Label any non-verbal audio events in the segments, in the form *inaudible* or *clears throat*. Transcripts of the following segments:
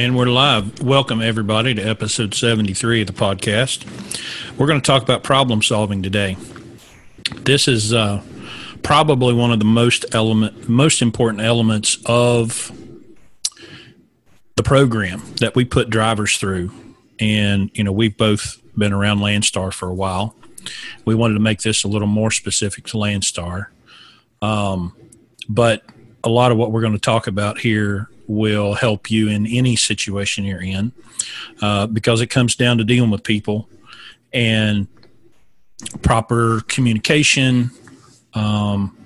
And we're live. Welcome, everybody, to episode 73 of the podcast. We're going to talk about problem solving today. This is uh, probably one of the most element, most important elements of the program that we put drivers through. And, you know, we've both been around Landstar for a while. We wanted to make this a little more specific to Landstar. Um, but a lot of what we're going to talk about here will help you in any situation you're in uh, because it comes down to dealing with people and proper communication, um,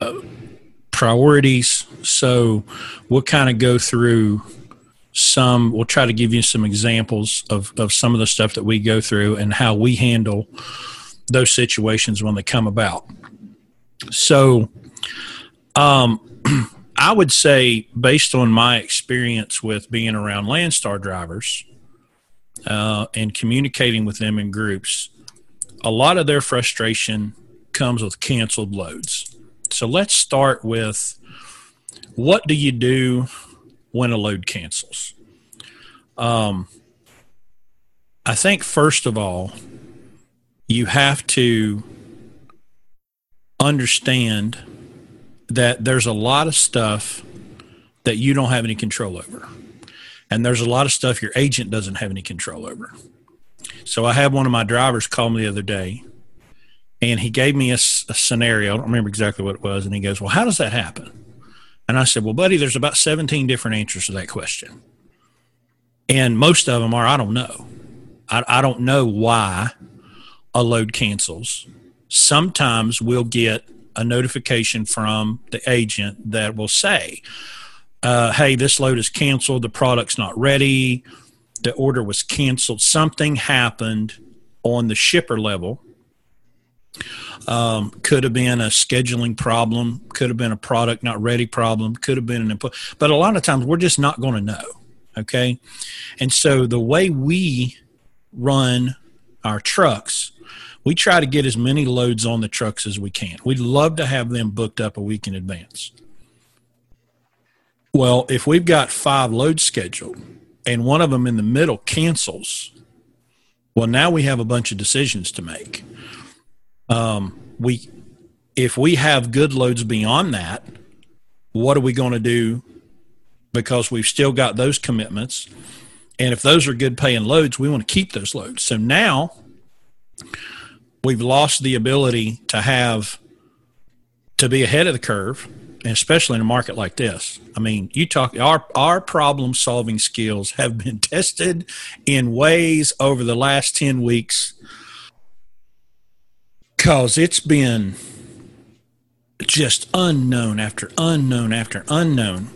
uh, priorities. So we'll kind of go through some, we'll try to give you some examples of, of some of the stuff that we go through and how we handle those situations when they come about. So, um, *clears throat* I would say, based on my experience with being around Landstar drivers uh, and communicating with them in groups, a lot of their frustration comes with canceled loads. So let's start with what do you do when a load cancels? Um, I think, first of all, you have to understand that there's a lot of stuff that you don't have any control over. And there's a lot of stuff your agent doesn't have any control over. So I had one of my drivers call me the other day and he gave me a, a, scenario. I don't remember exactly what it was. And he goes, Well, how does that happen? And I said, Well, buddy, there's about 17 different answers to that question. And most of them are, I don't know. I, I don't know why a load cancels. Sometimes we'll get a notification from the agent that will say, uh, hey, this load is canceled, the product's not ready, the order was canceled, something happened on the shipper level. Um, could have been a scheduling problem, could have been a product not ready problem, could have been an input, but a lot of times we're just not going to know. Okay. And so the way we run our trucks we try to get as many loads on the trucks as we can. We'd love to have them booked up a week in advance. Well, if we've got five loads scheduled and one of them in the middle cancels, well, now we have a bunch of decisions to make. Um, we, if we have good loads beyond that, what are we going to do? Because we've still got those commitments. And if those are good paying loads, we want to keep those loads. So now we've lost the ability to have to be ahead of the curve and especially in a market like this. I mean you talk our our problem solving skills have been *laughs* tested in ways over the last 10 weeks cause it's been just unknown after unknown after unknown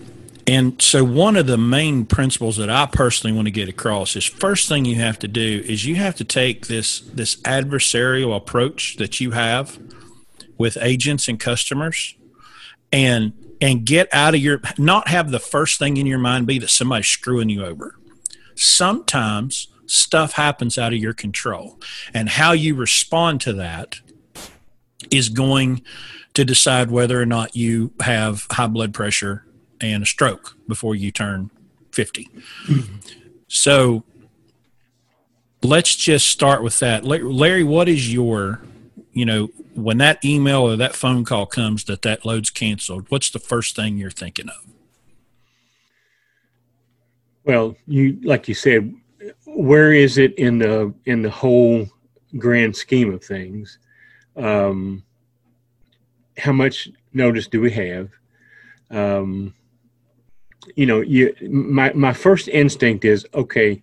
and so, one of the main principles that I personally want to get across is first thing you have to do is you have to take this this adversarial approach that you have with agents and customers, and and get out of your not have the first thing in your mind be that somebody's screwing you over. Sometimes stuff happens out of your control, and how you respond to that is going to decide whether or not you have high blood pressure and a stroke before you turn 50. Mm-hmm. So let's just start with that. Larry, what is your, you know, when that email or that phone call comes that that load's canceled, what's the first thing you're thinking of? Well, you like you said, where is it in the in the whole grand scheme of things? Um, how much notice do we have? Um, you know, you my my first instinct is okay.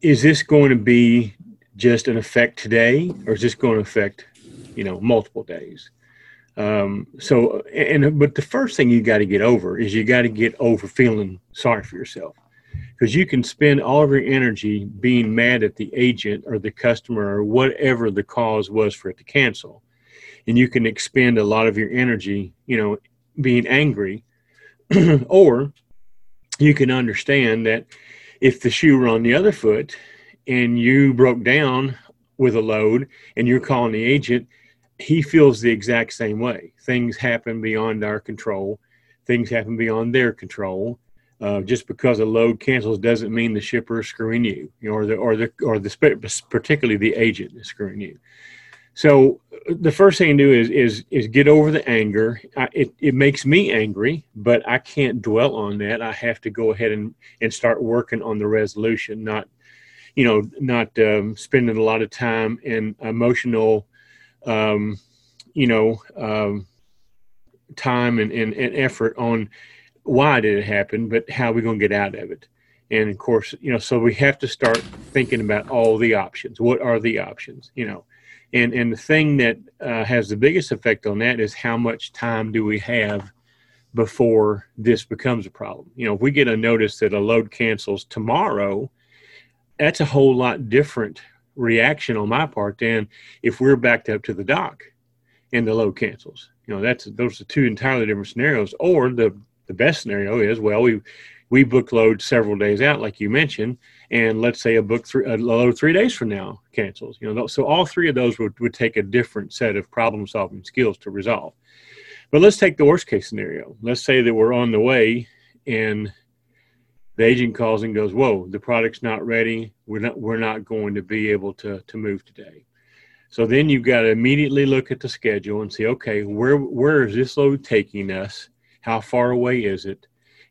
Is this going to be just an effect today, or is this going to affect, you know, multiple days? Um, so, and but the first thing you got to get over is you got to get over feeling sorry for yourself, because you can spend all of your energy being mad at the agent or the customer or whatever the cause was for it to cancel, and you can expend a lot of your energy, you know, being angry *clears throat* or you can understand that if the shoe were on the other foot and you broke down with a load and you're calling the agent, he feels the exact same way. Things happen beyond our control, things happen beyond their control. Uh, just because a load cancels doesn't mean the shipper is screwing you, you know, or the or the or the particularly the agent is screwing you. So the first thing to do is is is get over the anger. I, it it makes me angry, but I can't dwell on that. I have to go ahead and and start working on the resolution, not you know not um, spending a lot of time and emotional, um, you know, um, time and, and, and effort on why did it happen, but how are we going to get out of it? And of course, you know, so we have to start thinking about all the options. What are the options? You know, and and the thing that uh, has the biggest effect on that is how much time do we have before this becomes a problem? You know, if we get a notice that a load cancels tomorrow, that's a whole lot different reaction on my part than if we're backed up to the dock and the load cancels. You know, that's those are two entirely different scenarios. Or the the best scenario is well we we book load several days out like you mentioned and let's say a book three, a load three days from now cancels you know so all three of those would, would take a different set of problem solving skills to resolve. But let's take the worst case scenario. Let's say that we're on the way and the agent calls and goes whoa the product's not ready. We're not we're not going to be able to to move today. So then you've got to immediately look at the schedule and see okay where where is this load taking us? How far away is it?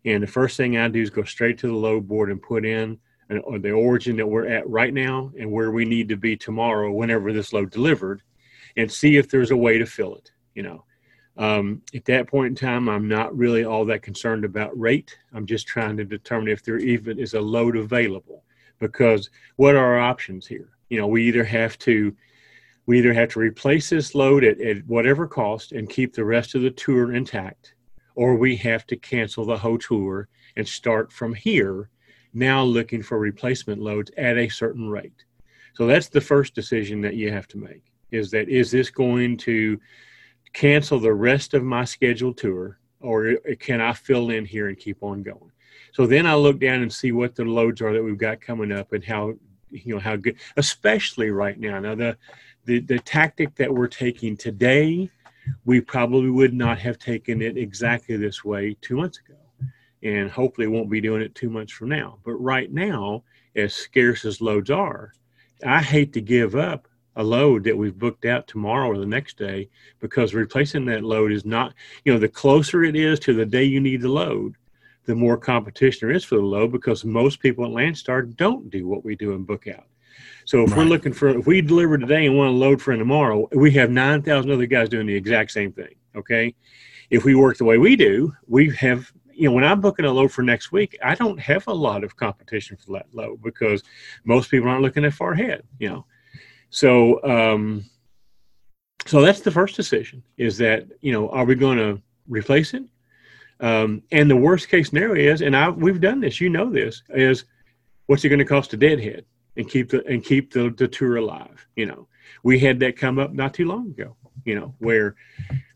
And the first thing I do is go straight to the load board and put in an, the origin that we're at right now and where we need to be tomorrow whenever this load delivered and see if there's a way to fill it, you know. Um, at that point in time, I'm not really all that concerned about rate. I'm just trying to determine if there even is a load available because what are our options here? You know, we either have to we either have to replace this load at, at whatever cost and keep the rest of the tour intact or we have to cancel the whole tour and start from here, now looking for replacement loads at a certain rate. So that's the first decision that you have to make is that is this going to cancel the rest of my scheduled tour or can I fill in here and keep on going? So then I look down and see what the loads are that we've got coming up and how you know how good especially right now. Now the the, the tactic that we're taking today we probably would not have taken it exactly this way two months ago. And hopefully won't be doing it two months from now. But right now, as scarce as loads are, I hate to give up a load that we've booked out tomorrow or the next day because replacing that load is not, you know, the closer it is to the day you need the load, the more competition there is for the load because most people at Landstar don't do what we do and book out. So if right. we're looking for, if we deliver today and want to load for tomorrow, we have 9,000 other guys doing the exact same thing. Okay. If we work the way we do, we have, you know, when I'm booking a load for next week, I don't have a lot of competition for that load because most people aren't looking that far ahead, you know. So, um, so that's the first decision is that, you know, are we going to replace it? Um, and the worst case scenario is, and I, we've done this, you know, this is what's it going to cost to deadhead? and keep the and keep the, the tour alive. You know, we had that come up not too long ago. You know, where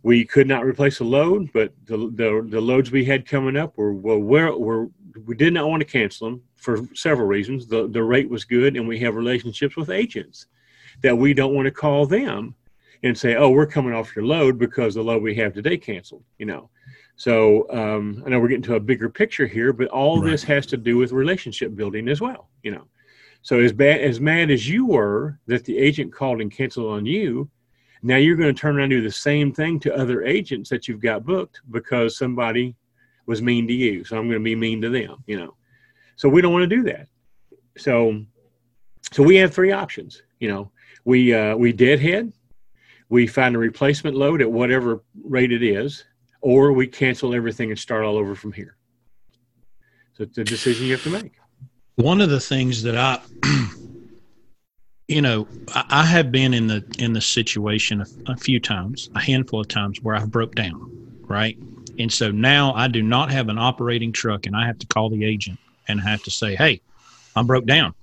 we could not replace a load, but the the, the loads we had coming up were well, where were we did not want to cancel them for several reasons. The the rate was good, and we have relationships with agents that we don't want to call them and say, "Oh, we're coming off your load because the load we have today canceled." You know, so um, I know we're getting to a bigger picture here, but all right. this has to do with relationship building as well. You know, so as bad as mad as you were that the agent called and canceled on you, now you're going to turn around and do the same thing to other agents that you've got booked because somebody was mean to you. So I'm going to be mean to them, you know. So we don't want to do that. So so we have three options, you know. We uh, we deadhead, we find a replacement load at whatever rate it is, or we cancel everything and start all over from here. So it's a decision you have to make. One of the things that I, *clears throat* you know, I, have been in the in the situation a, a few times, a handful of times where I've broke down, right? And so now I do not have an operating truck, and I have to call the agent and have to say, "Hey, I'm broke down."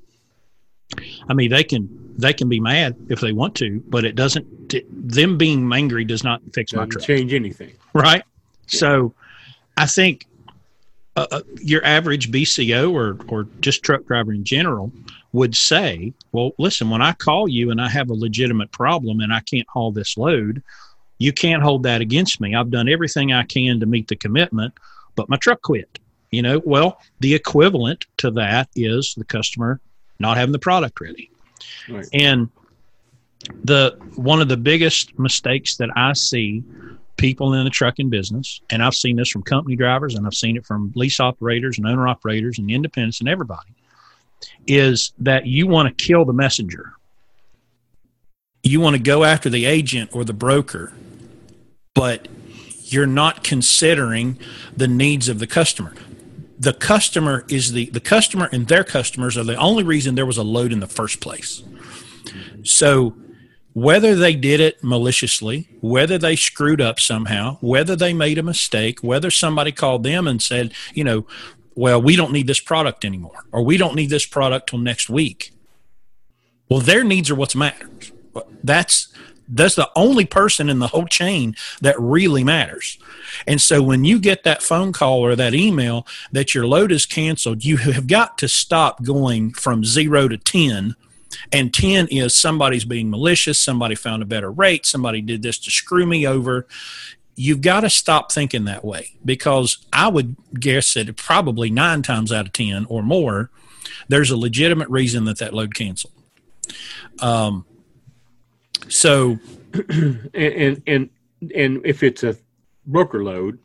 I mean, they can they can be mad if they want to, but it doesn't. Them being angry does not fix doesn't my truck. Change anything, right? Yeah. So, I think uh, uh your average BCO or, or just truck driver in general would say, well, listen, when I call you and I have a legitimate problem and I can't haul this load, you can't hold that against me. I've done everything I can to meet the commitment, but my truck quit. You know, well, the equivalent to that is the customer not having the product ready. Right. And the one of the biggest mistakes that I see people in the trucking business, and I've seen this from company drivers and I've seen it from lease operators and owner operators and independents and everybody, is that you want to kill the messenger. You want to go after the agent or the broker, but you're not considering the needs of the customer. The customer is the the customer and their customers are the only reason there was a load in the first place. So whether they did it maliciously, whether they screwed up somehow, whether they made a mistake, whether somebody called them and said, you know, well, we don't need this product anymore, or we don't need this product till next week. Well, their needs are what's matters. That's that's the only person in the whole chain that really matters. And so when you get that phone call or that email that your load is canceled, you have got to stop going from zero to 10 and 10 is somebody's being malicious, somebody found a better rate, somebody did this to screw me over. You've got to stop thinking that way because I would guess that probably nine times out of 10 or more, there's a legitimate reason that that load canceled. Um, so, *clears throat* and, and, and, and if it's a broker load,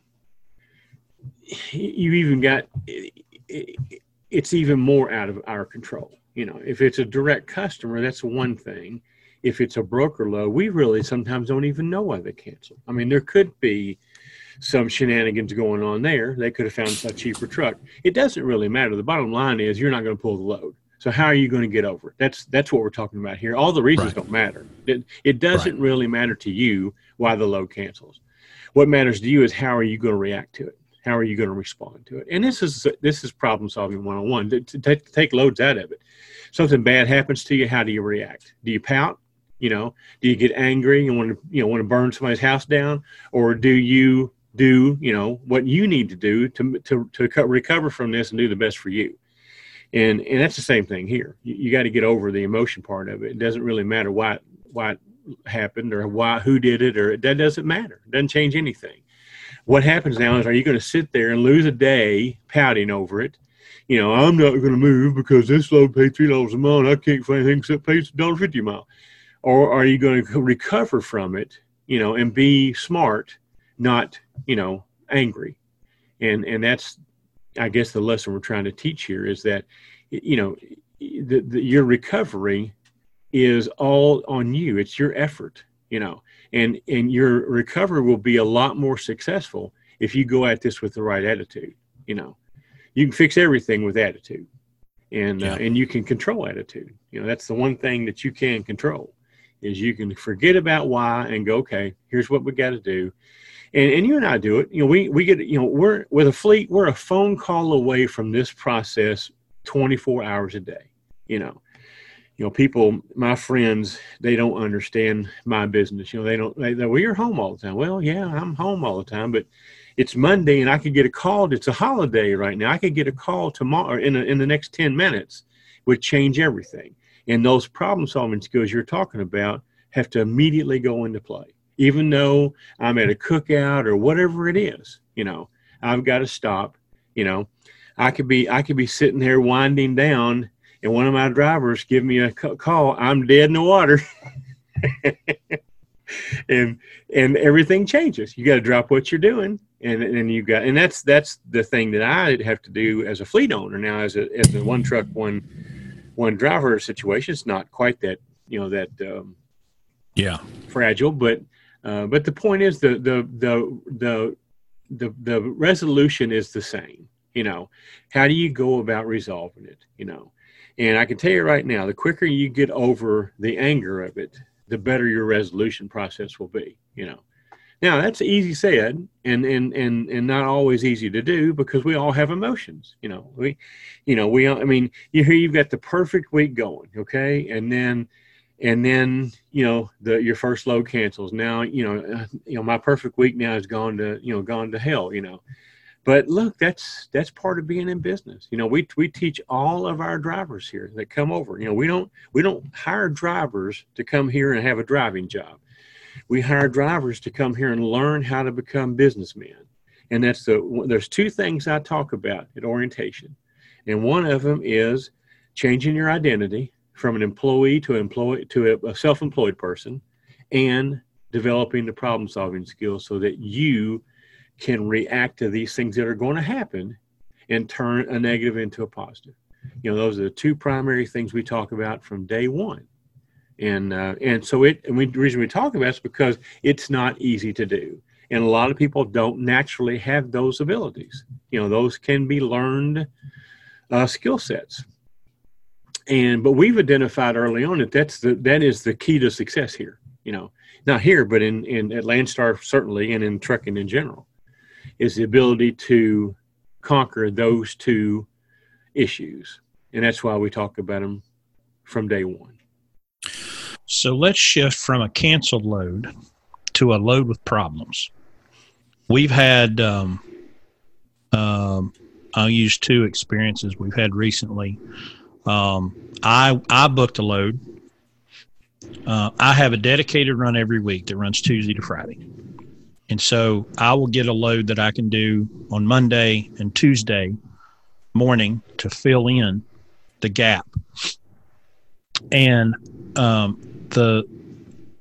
you even got, it's even more out of our control you know, if it's a direct customer, that's one thing. If it's a broker load, we really sometimes don't even know why they cancel. I mean, there could be some shenanigans going on there. They could have found a cheaper truck. It doesn't really matter. The bottom line is you're not going to pull the load. So how are you going to get over it? That's that's what we're talking about here. All the reasons right. don't matter. It, it doesn't right. really matter to you why the load cancels. What matters to you is how are you going to react to it? How are you going to respond to it? And this is this is problem solving one on one. To take loads out of it, something bad happens to you, how do you react? Do you pout? You know, do you get angry and want to you know want to burn somebody's house down, or do you do you know what you need to do to to to recover from this and do the best for you? And and that's the same thing here. You, you got to get over the emotion part of it. It doesn't really matter why why it happened or why who did it or that doesn't matter. It doesn't change anything what happens now is are you going to sit there and lose a day pouting over it you know i'm not going to move because this load paid three dollars a mile i can't find anything except pay dollar fifty a mile or are you going to recover from it you know and be smart not you know angry? And and that's i guess the lesson we're trying to teach here is that you know the, the, your recovery is all on you. It's your effort you know and and your recovery will be a lot more successful if you go at this with the right attitude you know. You can fix everything with attitude and uh, yeah. uh, and you can control attitude. You know that's the one thing that you can control is you can forget about why and go okay here's what we got to do and and you and I do it you know we we get you know we're with a fleet we're a phone call away from this process 24 hours a day you know you know, people, my friends, they don't understand my business. You know, they don't, they, they, well, you're home all the time. Well, yeah, I'm home all the time, but it's Monday and I could get a call. It's a holiday right now. I could get a call tomorrow in, a, in the next 10 minutes would change everything. And those problem solving skills you're talking about have to immediately go into play. Even though I'm at a cookout or whatever it is, you know, I've got to stop, you know, I could be, I could be sitting there winding down and one of my drivers give me a call, I'm dead in the water. *laughs* and and everything changes. You got to drop what you're doing, and and you got and that's that's the thing that I have to do as a fleet owner now. As a as a one truck one one driver situation, it's not quite that you know that um, yeah fragile, but uh, but the point is the the the the the the resolution is the same. You know, how do you go about resolving it? You know, and I can tell you right now, the quicker you get over the anger of it, the better your resolution process will be. You know, now that's easy said, and and and and not always easy to do because we all have emotions. You know, we, you know, we. I mean, you hear you've got the perfect week going, okay, and then and then you know the your first load cancels. Now you know, uh, you know, my perfect week now has gone to you know gone to hell. You know but look that's that's part of being in business you know we we teach all of our drivers here that come over you know we don't we don't hire drivers to come here and have a driving job we hire drivers to come here and learn how to become businessmen and that's the there's two things I talk about at orientation, and one of them is changing your identity from an employee to employee to a, a self-employed person, and developing the problem-solving skills so that you can react to these things that are going to happen and turn a negative into a positive. You know, those are the two primary things we talk about from day one. And uh, and so it and we, the reason we talk about it is because it's not easy to do. And a lot of people don't naturally have those abilities. You know those can be learned uh, skill sets. And but we've identified early on that that's the that is the key to success here you know. Not here but in in at landstar certainly and in trucking in general is the ability to conquer those two issues. And that's why we talk about them from day one so let's shift from a canceled load to a load with problems we've had um, um, I'll use two experiences we've had recently. Um, I I booked a load. Uh, I have a dedicated run every week that runs Tuesday to Friday, and so I will get a load that I can do on Monday and Tuesday morning to fill in the gap. And um, the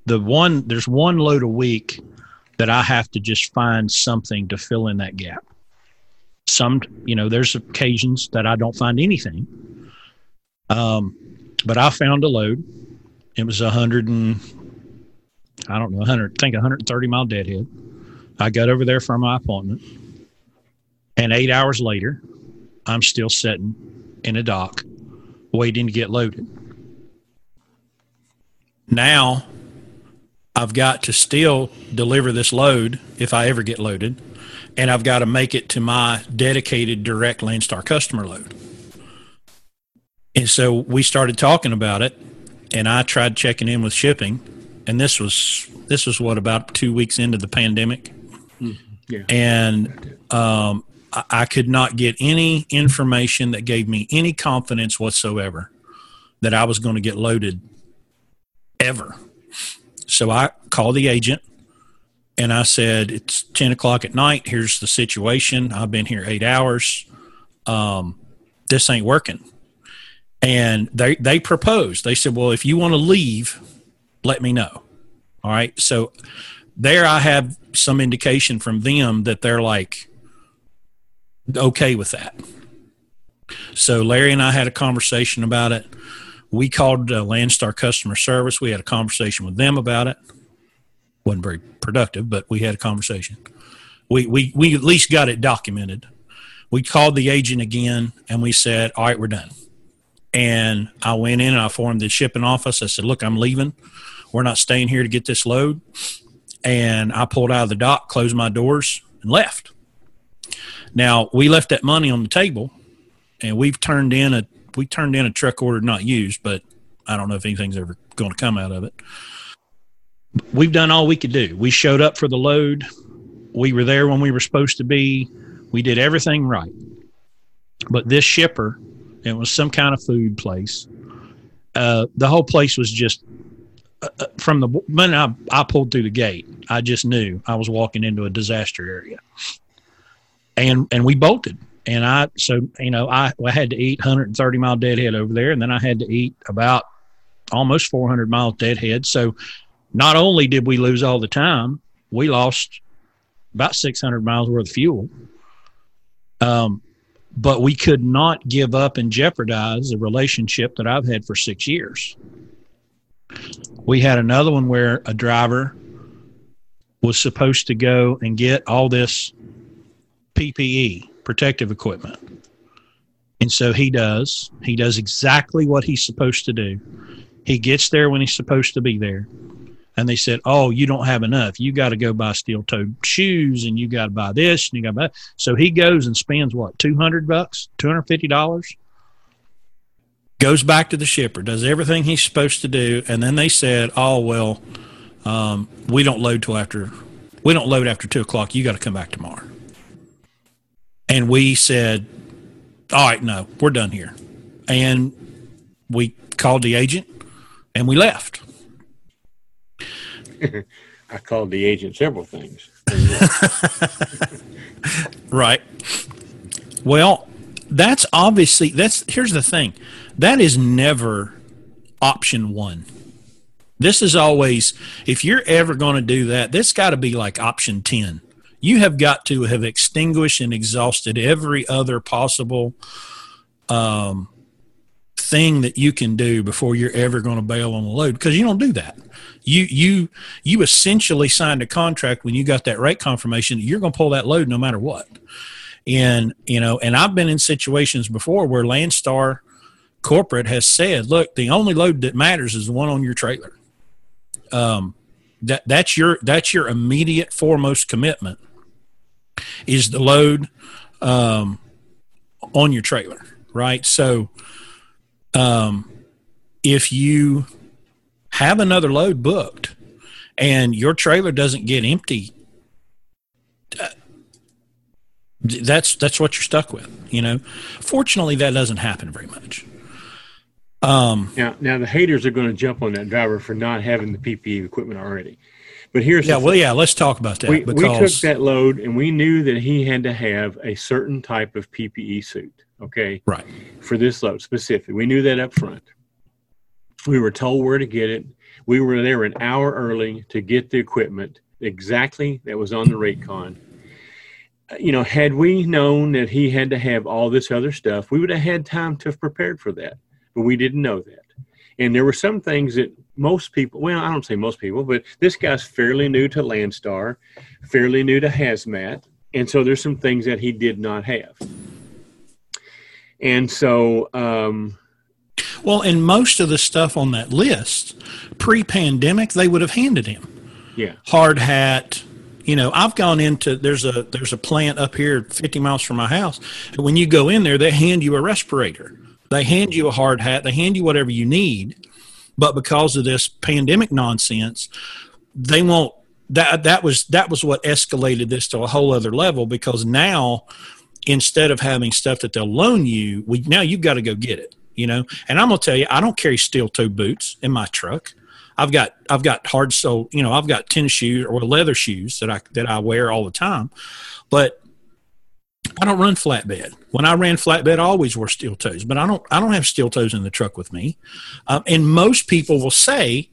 the one there's one load a week that I have to just find something to fill in that gap. Some, you know, there's occasions that I don't find anything. Um, but I found a load. It was a hundred and I don't know, 100, I think 130 mile deadhead. I got over there for my appointment. And eight hours later, I'm still sitting in a dock waiting to get loaded. Now I've got to still deliver this load if I ever get loaded, and I've got to make it to my dedicated direct Landstar customer load. And so we started talking about it, and I tried checking in with shipping, and this was this was what about two weeks into the pandemic, mm-hmm. yeah. and um, I, I could not get any information that gave me any confidence whatsoever that I was going to get loaded ever so I called the agent and I said, It's 10 o'clock at night. Here's the situation. I've been here eight hours. Um, this ain't working. And they, they proposed, they said, Well, if you want to leave, let me know. All right. So there I have some indication from them that they're like okay with that. So Larry and I had a conversation about it we called uh, Landstar customer service. We had a conversation with them about it. wasn't very productive, but we had a conversation. We we we at least got it documented. We called the agent again and we said, "All right, we're done." And I went in and I formed the shipping office. I said, "Look, I'm leaving. We're not staying here to get this load." And I pulled out of the dock, closed my doors, and left. Now we left that money on the table, and we've turned in a we turned in a truck order not used, but I don't know if anything's ever going to come out of it. We've done all we could do. We showed up for the load. We were there when we were supposed to be. We did everything right. But this shipper, it was some kind of food place. Uh, the whole place was just uh, uh from the minute I, I pulled through the gate, I just knew I was walking into a disaster area. And and we bolted and I so you know I, I had to eat 130 mile deadhead over there, and then I had to eat about almost 400 mile deadhead. So not only did we lose all the time, we lost about 600 miles worth of fuel. Um, but we could not give up and jeopardize the relationship that I've had for six years. We had another one where a driver was supposed to go and get all this PPE protective equipment. And so he does. He does exactly what he's supposed to do. He gets there when he's supposed to be there. And they said, Oh, you don't have enough. You got to go buy steel toed shoes and you got to buy this and you got to buy. So he goes and spends what, 200 bucks, $250? Goes back to the shipper, does everything he's supposed to do. And then they said, Oh, well, um, we don't load till after, we don't load after two o'clock. You got to come back tomorrow. And we said, all right, no, we're done here. And we called the agent and we left. *laughs* I called the agent several things. *laughs* right. Well, that's obviously that's here's the thing. That is never option 1. This is always if you're ever going to do that, this got to be like option 10. You have got to have extinguished and exhausted every other possible um, thing that you can do before you're ever going to bail on the load because you don't do that. You you you essentially signed a contract when you got that rate confirmation. You're going to pull that load no matter what. And you know, and I've been in situations before where Landstar corporate has said, "Look, the only load that matters is the one on your trailer." Um, that that's your that's your immediate foremost commitment is the load um, on your trailer, right? So, um, if you have another load booked and your trailer doesn't get empty that's that's what you're stuck with you know? Fortunately that doesn't happen very much. Um now now the haters are going to jump on that driver for not having the ppe equipment already but here's yeah well yeah let's talk about that we, we took that load and we knew that he had to have a certain type of ppe suit okay? Right. For this load specifically. We knew that up front. We were told where to get it. We were there an hour early to get the equipment exactly that was on the rate con. Uh, you know, had we known that he had to have all this other stuff, we would have had time to have prepared for that. But we didn't know that. And there were some things that most people, well, I don't say most people, but this guy's fairly new to Landstar, fairly new to hazmat. And so there's some things that he did not have. And so, um, well, and most of the stuff on that list pre pandemic, they would have handed him. Yeah. Hard hat, you know i've gone into there's a there's a plant up here 50 miles from my house and when you go in there they hand you a respirator they hand you a hard hat they hand you whatever you need but because of this pandemic nonsense they won't that that was that was what escalated this to a whole other level because now instead of having stuff that they'll loan you we now you've got to go get it you know? And i'm to tell you i don't carry steel toe boots in my truck. I've got I've got hard sole, you know, I've got tennis shoes or leather shoes that I that I wear all the time, but I don't run flatbed. When I ran flatbed, I always wore steel toes, but I don't I don't have steel toes in the truck with me. Um, and most people will say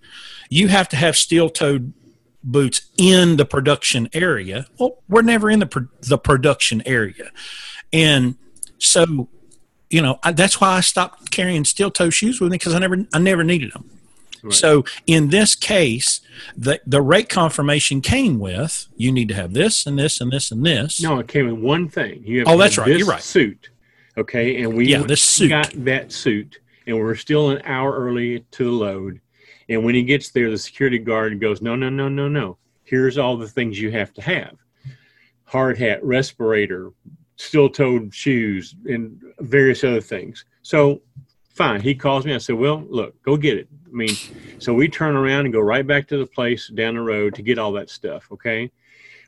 you have to have steel toed boots in the production area. Well, we're never in the pro- the production area, and so you know I, that's why I stopped carrying steel toe shoes with me because I never I never needed them. So in this case, the the rate confirmation came with you need to have this and this and this and this. No, it came with one thing. You have oh, that's right. You're right. Suit. Okay, and we yeah, this suit. got that suit, and we're still an hour early to the load. And when he gets there, the security guard goes, "No, no, no, no, no. Here's all the things you have to have: hard hat, respirator, steel-toed shoes, and various other things." So, fine. He calls me. I said, "Well, look, go get it. I mean, so we turn around and go right back to the place down the road to get all that stuff. Okay.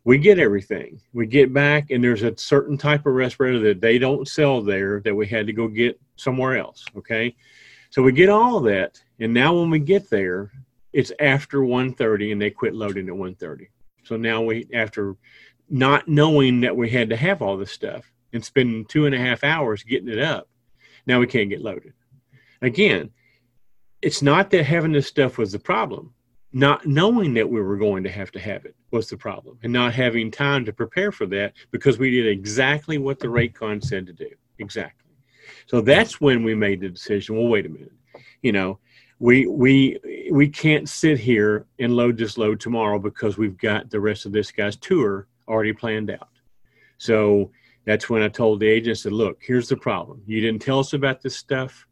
We get everything. We get back, and there's a certain type of respirator that they don't sell there that we had to go get somewhere else. Okay. So we get all that. And now when we get there, it's after 1.30 and they quit loading at 1.30. So now we, after not knowing that we had to have all this stuff and spending two and a half hours getting it up, now we can't get loaded. Again, it's not that having this stuff was the problem. Not knowing that we were going to have to have it was the problem, and not having time to prepare for that because we did exactly what the rate con said to do. Exactly. So that's when we made the decision. Well, wait a minute. You know, we we we can't sit here and load this load tomorrow because we've got the rest of this guy's tour already planned out. So that's when I told the agent, I said, look, here's the problem. You didn't tell us about this stuff.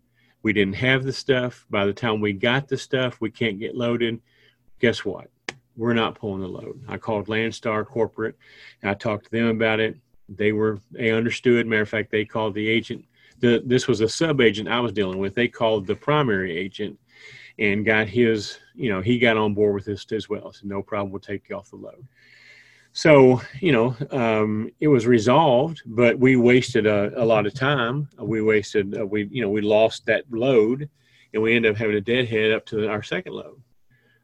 We didn't have the stuff. By the time we got the stuff, we can't get loaded. Guess what? We're not pulling the load. I called Landstar Corporate. I talked to them about it. They were they understood. Matter of fact, they called the agent. The, this was a sub agent I was dealing with. They called the primary agent and got his, you know, he got on board with this as well. So no problem, we'll take you off the load. So, you know, um, it was resolved, but we wasted a, a lot of time. We wasted, uh, we, you know, we lost that load and we ended up having a deadhead up to our second load.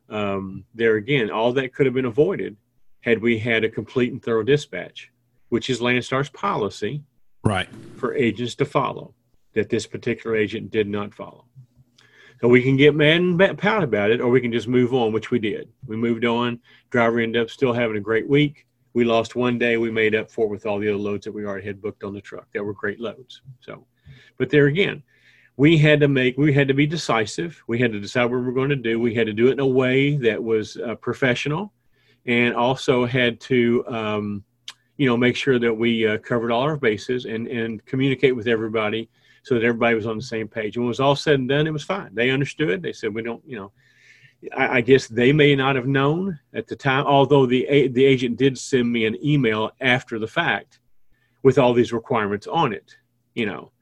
Um, there again, all that could have been avoided had we had a complete and thorough dispatch, which is Landstar's policy Right. for agents to follow that this particular agent did not follow. So we can get mad and pout about it, or we can just move on, which we did. We moved on. Driver ended up still having a great week. We lost one day. We made up for it with all the other loads that we already had booked on the truck. That were great loads. So, but there again, we had to make, we had to be decisive. We had to decide what we were going to do. We had to do it in a way that was uh, professional, and also had to, um, you know, make sure that we uh, covered all our bases and and communicate with everybody so that everybody was on the same page. And when it was all said and done, it was fine. They understood. They said, we don't, you know, I, I guess they may not have known at the time, although the, the agent did send me an email after the fact with all these requirements on it, you know,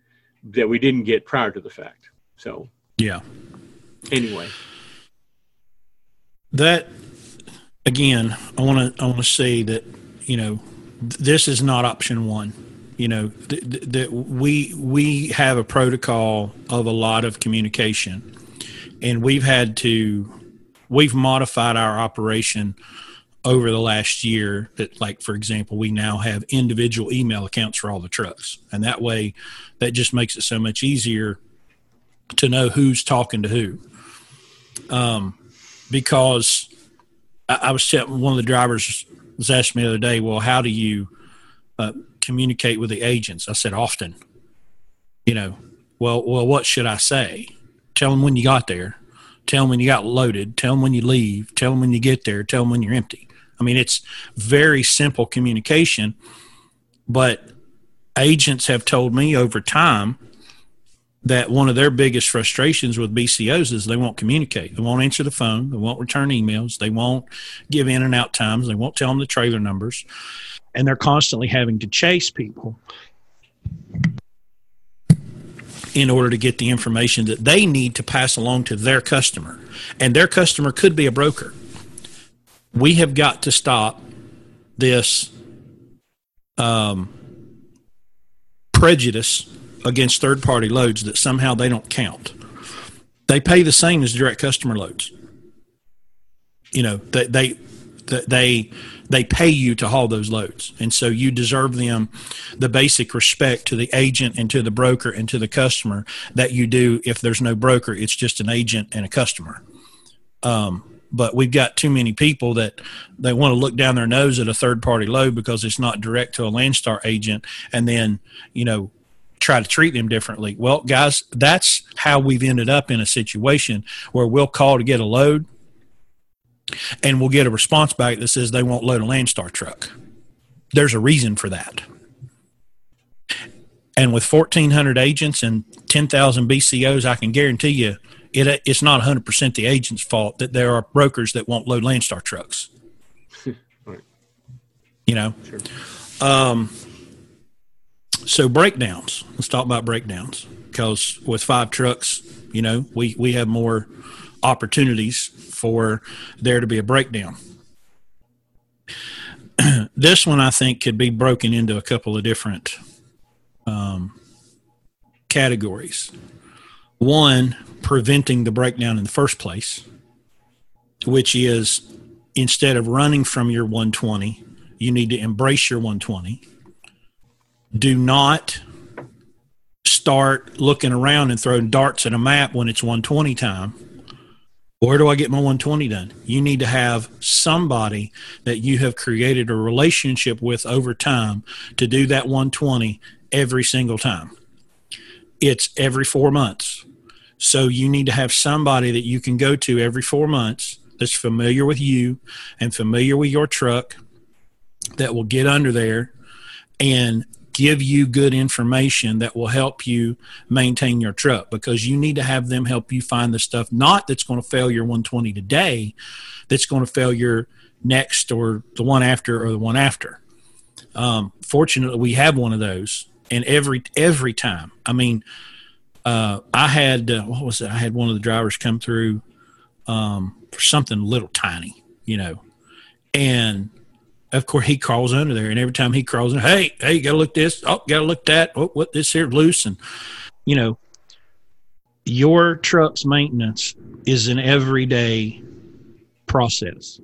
that we didn't get prior to the fact. So Yeah. anyway, That again, I want to I want to say that you know th- this is not option one. You know th- th- that we we have a protocol of a lot of communication, and we've had to we've modified our operation over the last year. That like for example, we now have individual email accounts for all the trucks, and that way, that just makes it so much easier to know who's talking to who. Um, because I, I was telling one of the drivers was asking me the other day, well, how do you uh, communicate with the agents? I said often. You know, well, well, what should I say? Tell them when you got there. Tell them when you got loaded. Tell them when you leave. Tell them when you get there. Tell them when you're empty. I mean, it's very simple communication, but agents have told me over time that one of their biggest frustrations with BCOs is they won't communicate. They won't answer the phone. They won't return emails. They won't give in and out times. They won't tell them the trailer numbers. And they're constantly having to chase people in order to get the information that they need to pass along to their customer. And their customer could be a broker. We have got to stop this um, prejudice against third party loads that somehow they don't count. They pay the same as direct customer loads. You know, they they they they pay you to haul those loads. And so you deserve them the basic respect to the agent and to the broker and to the customer that you do if there's no broker, it's just an agent and a customer. Um, but we've got too many people that they want to look down their nose at a third party load because it's not direct to a Landstar agent and then, you know, try to treat them differently. Well, guys, that's how we've ended up in a situation where we'll call to get a load and we'll get a response back that says they won't load a Landstar truck. There's a reason for that. And with 1,400 agents and 10,000 BCOs, I can guarantee you it, it's not 100% the agent's fault that there are brokers that won't load Landstar trucks. Right. *laughs* You know? Sure. Um, so breakdowns. Let's talk about breakdowns because with five trucks, you know, we, we have more opportunities for there to be a breakdown. *clears throat* this one I think could be broken into a couple of different um, categories. One, preventing the breakdown in the first place, which is instead of running from your 120, you need to embrace your 120. Do not start looking around and throwing darts at a map when it's 120 time. Where do I get my 120 done? You need to have somebody that you have created a relationship with over time to do that 120 every single time. It's every four months. So you need to have somebody that you can go to every four months that's familiar with you and familiar with your truck that will get under there and give you good information that will help you maintain your truck because you need to have them help you find the stuff not that's going to fail your 120 today that's going to fail your next or the one after or the one after. Um, fortunately we have one of those and every every time. I mean uh, i had uh, what was it? I had one of the drivers come through um, for something little tiny you know and of course he crawls under there and every time he crawls in hey hey you gotta look this oh gotta look that oh what this here loose and you know your truck's maintenance is an everyday process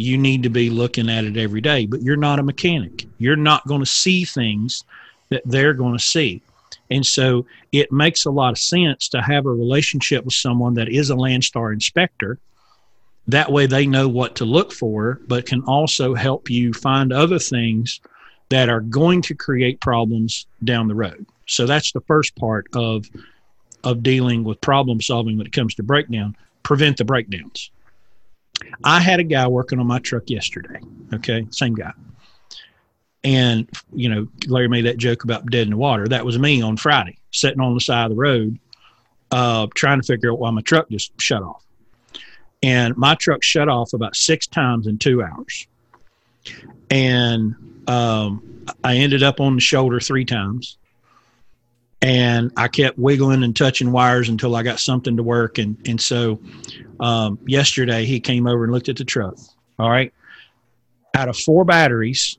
you need to be looking at it every day. But you're not a mechanic. You're not going to see things that they're going to see. And so it makes a lot of sense to have a relationship with someone that is a Landstar inspector. That way they know what to look for, but can also help you find other things that are going to create problems down the road. So that's the first part of of dealing with problem solving when it comes to breakdown. Prevent the breakdowns. I had a guy working on my truck yesterday. Okay, same guy. And, you know, Larry made that joke about dead in the water. That was me on Friday, sitting on the side of the road, uh, trying to figure out why my truck just shut off. And my truck shut off about six times in two hours. And um, I ended up on the shoulder three times. And I kept wiggling and touching wires until I got something to work. And, and so um, yesterday he came over and looked at the truck. All right. Out of four batteries,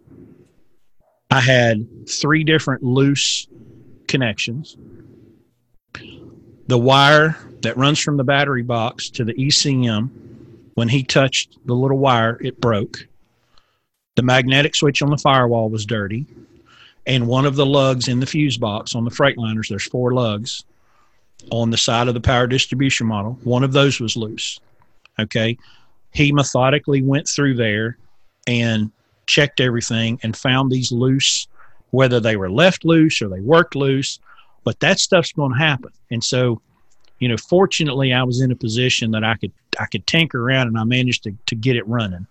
I had three different loose connections. The wire that runs from the battery box to the ECM, when he touched the little wire, it broke. The magnetic switch on the firewall was dirty. And one of the lugs in the fuse box on the Freightliners, there's four lugs on the side of the power distribution model. One of those was loose. Okay. He methodically went through there and checked everything and found these loose, whether they were left loose or they worked loose. But that stuff's going to happen. And so, you know, fortunately, I was in a position that I could I could tinker around and I managed to to get it running.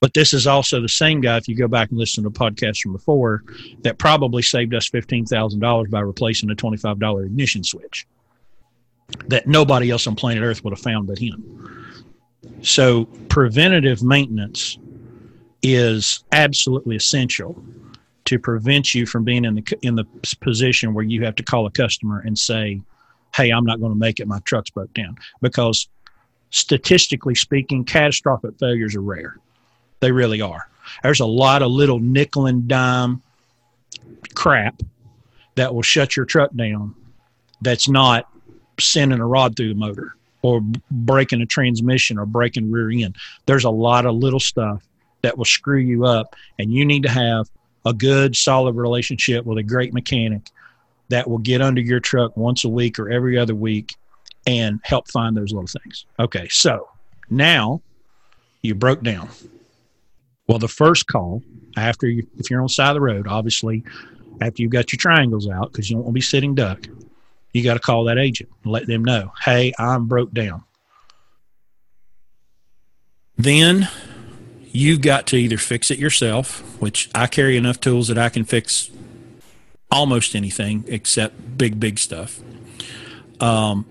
But this is also the same guy, if you go back and listen to podcasts from before, that probably saved us $15,000 by replacing a $25 ignition switch that nobody else on planet Earth would have found but him. So, preventative maintenance is absolutely essential to prevent you from being in the in the position where you have to call a customer and say, "Hey, I'm not going to make it. My truck's broke down." Because statistically speaking, catastrophic failures are rare. They really are. There's a lot of little nickel and dime crap that will shut your truck down. That's not sending a rod through the motor or breaking a transmission or breaking rear end. There's a lot of little stuff that will screw you up. And you need to have a good, solid relationship with a great mechanic that will get under your truck once a week or every other week and help find those little things. Okay, so now you broke down. Well, the first call after you, if you're on the side of the road, obviously, after you've got your triangles out, because you don't want to be sitting duck, you got to call that agent and let them know, hey, I'm broke down. Then you've got to either fix it yourself, which I carry enough tools that I can fix almost anything except big, big stuff. Um,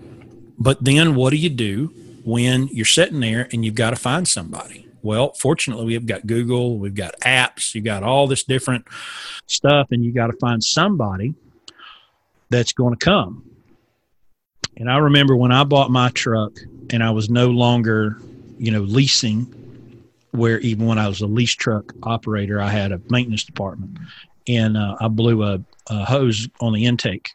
but then what do you do when you're sitting there and you've got to find somebody? Well, fortunately, we've got Google, we've got apps, you've got all this different stuff, and you got to find somebody that's going to come. And I remember when I bought my truck and I was no longer, you know, leasing where even when I was a lease truck operator, I had a maintenance department, and uh, I blew a, a hose on the intake.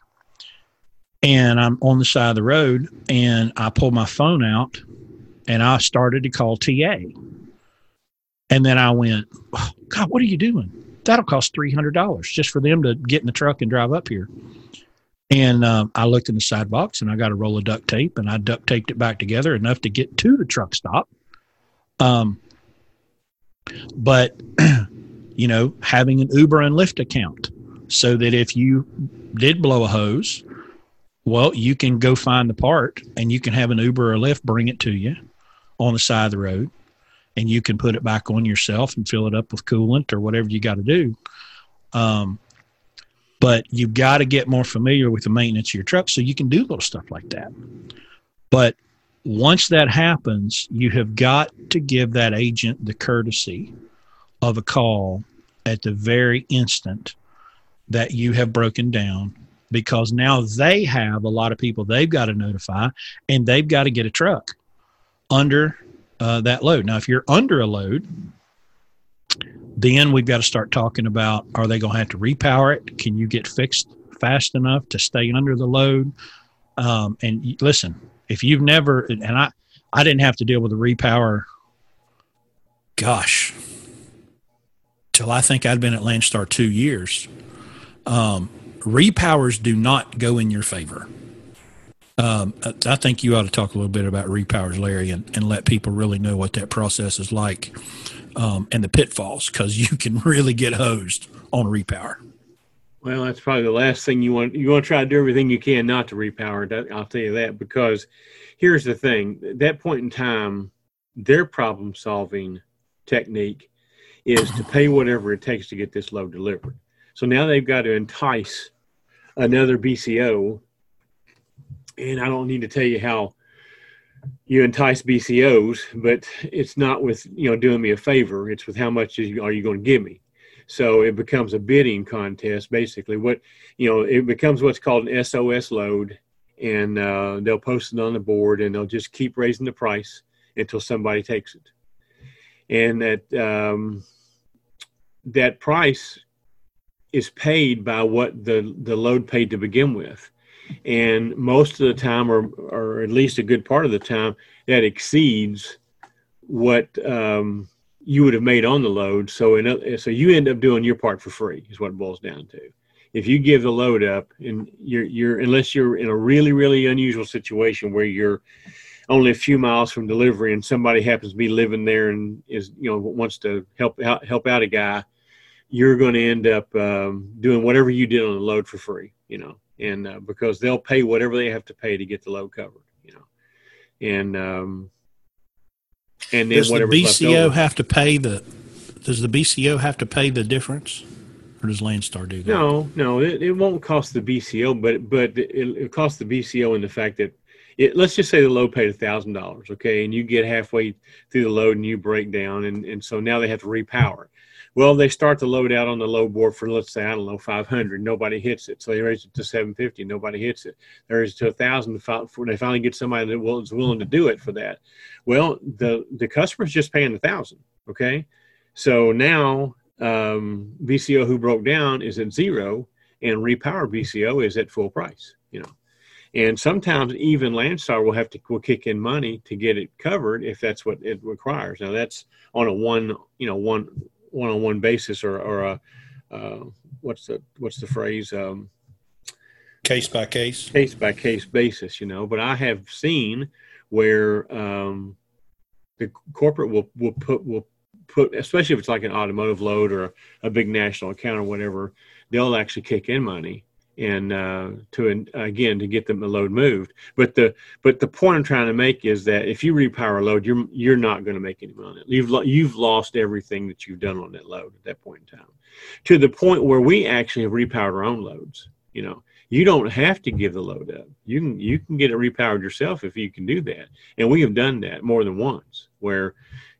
And I'm on the side of the road, and I pulled my phone out, and I started to call TA. And then I went, oh, God, what are you doing? That'll cost three hundred dollars just for them to get in the truck and drive up here. And uh, I looked in the side box, and I got a roll of duct tape, and I duct taped it back together enough to get to the truck stop. Um, but *clears throat* you know having an uber and lyft account so that if you did blow a hose well you can go find the part and you can have an uber or lyft bring it to you on the side of the road and you can put it back on yourself and fill it up with coolant or whatever you got to do. Um, but you've got to get more familiar with the maintenance of your truck so you can do little stuff like that. But once that happens, you have got to give that agent the courtesy of a call at the very instant that you have broken down because now they have a lot of people they've got to notify and they've got to get a truck under uh, that load. Now, if you're under a load, then we've got to start talking about are they going to have to repower it? Can you get fixed fast enough to stay under the load? Um, and listen, if you've never and I I didn't have to deal with a repower gosh, till I think I'd been at Landstar two years, um, repowers do not go in your favor. Um, I think you ought to talk a little bit about repowers, Larry, and, and let people really know what that process is like um, and the pitfalls because you *laughs* can really get hosed on repower. Well, that's probably the last thing you want. You want to try to do everything you can not to repower. I'll tell you that because here's the thing: at that point in time, their problem-solving technique is to pay whatever it takes to get this load delivered. So now they've got to entice another BCO and I don't need to tell you how you entice BCOs, but it's not with you know doing me a favor. It's with how much is, are you going to give me. So it becomes a bidding contest, basically. What you know, it becomes what's called an SOS load, and uh, they'll post it on the board, and they'll just keep raising the price until somebody takes it. And that um, that price is paid by what the the load paid to begin with and most of the time, or or at least a good part of the time, that exceeds what um, you would have made on the load. So in, so you end up doing your part for free is what it boils down to. If you give the load up, and you're you're unless you're in a really really unusual situation where you're only a few miles from delivery and somebody happens to be living there and is you know wants to help help out a guy you're going to end up um, doing whatever you did on the load for free you know and uh, because they'll pay whatever they have to pay to get the load covered, you know, and um, and then does the BCO have to pay the does the BCO have to pay the difference, or does Landstar do that? No, no, it, it won't cost the BCO, but but it, it costs the BCO in the fact that it, let's just say the load paid a thousand dollars, okay, and you get halfway through the load and you break down, and and so now they have to repower. Well, they start the load out on the load board for let's say I don't know 500. Nobody hits it, so they raise it to 750. Nobody hits it. They raise it to a thousand. They finally get somebody that is willing to do it for that. Well, the the customer's just paying a thousand. Okay, so now um, BCO who broke down is at zero, and repower BCO is at full price. And sometimes even Landstar will have to will kick in money to get it covered if that's what it requires. Now that's on a one, you know, one one-on-one basis or, or a uh, what's the what's the phrase? Um, case by case? Case by case basis you know. But i have seen where um, the corporate will will put will put especially if it's like an automotive load or a, a big national account or whatever they'll actually kick in money and uh, to again to get the load moved. But the but the point I'm trying to make is that if you repower a load, you're you're not going to make any money. You've you've lost everything that you've done on that load at that point in time. To the point where we actually have repowered our own loads. You know, you don't have to give the load up. You can you can get it repowered yourself if you can do that. And we have done that more than once where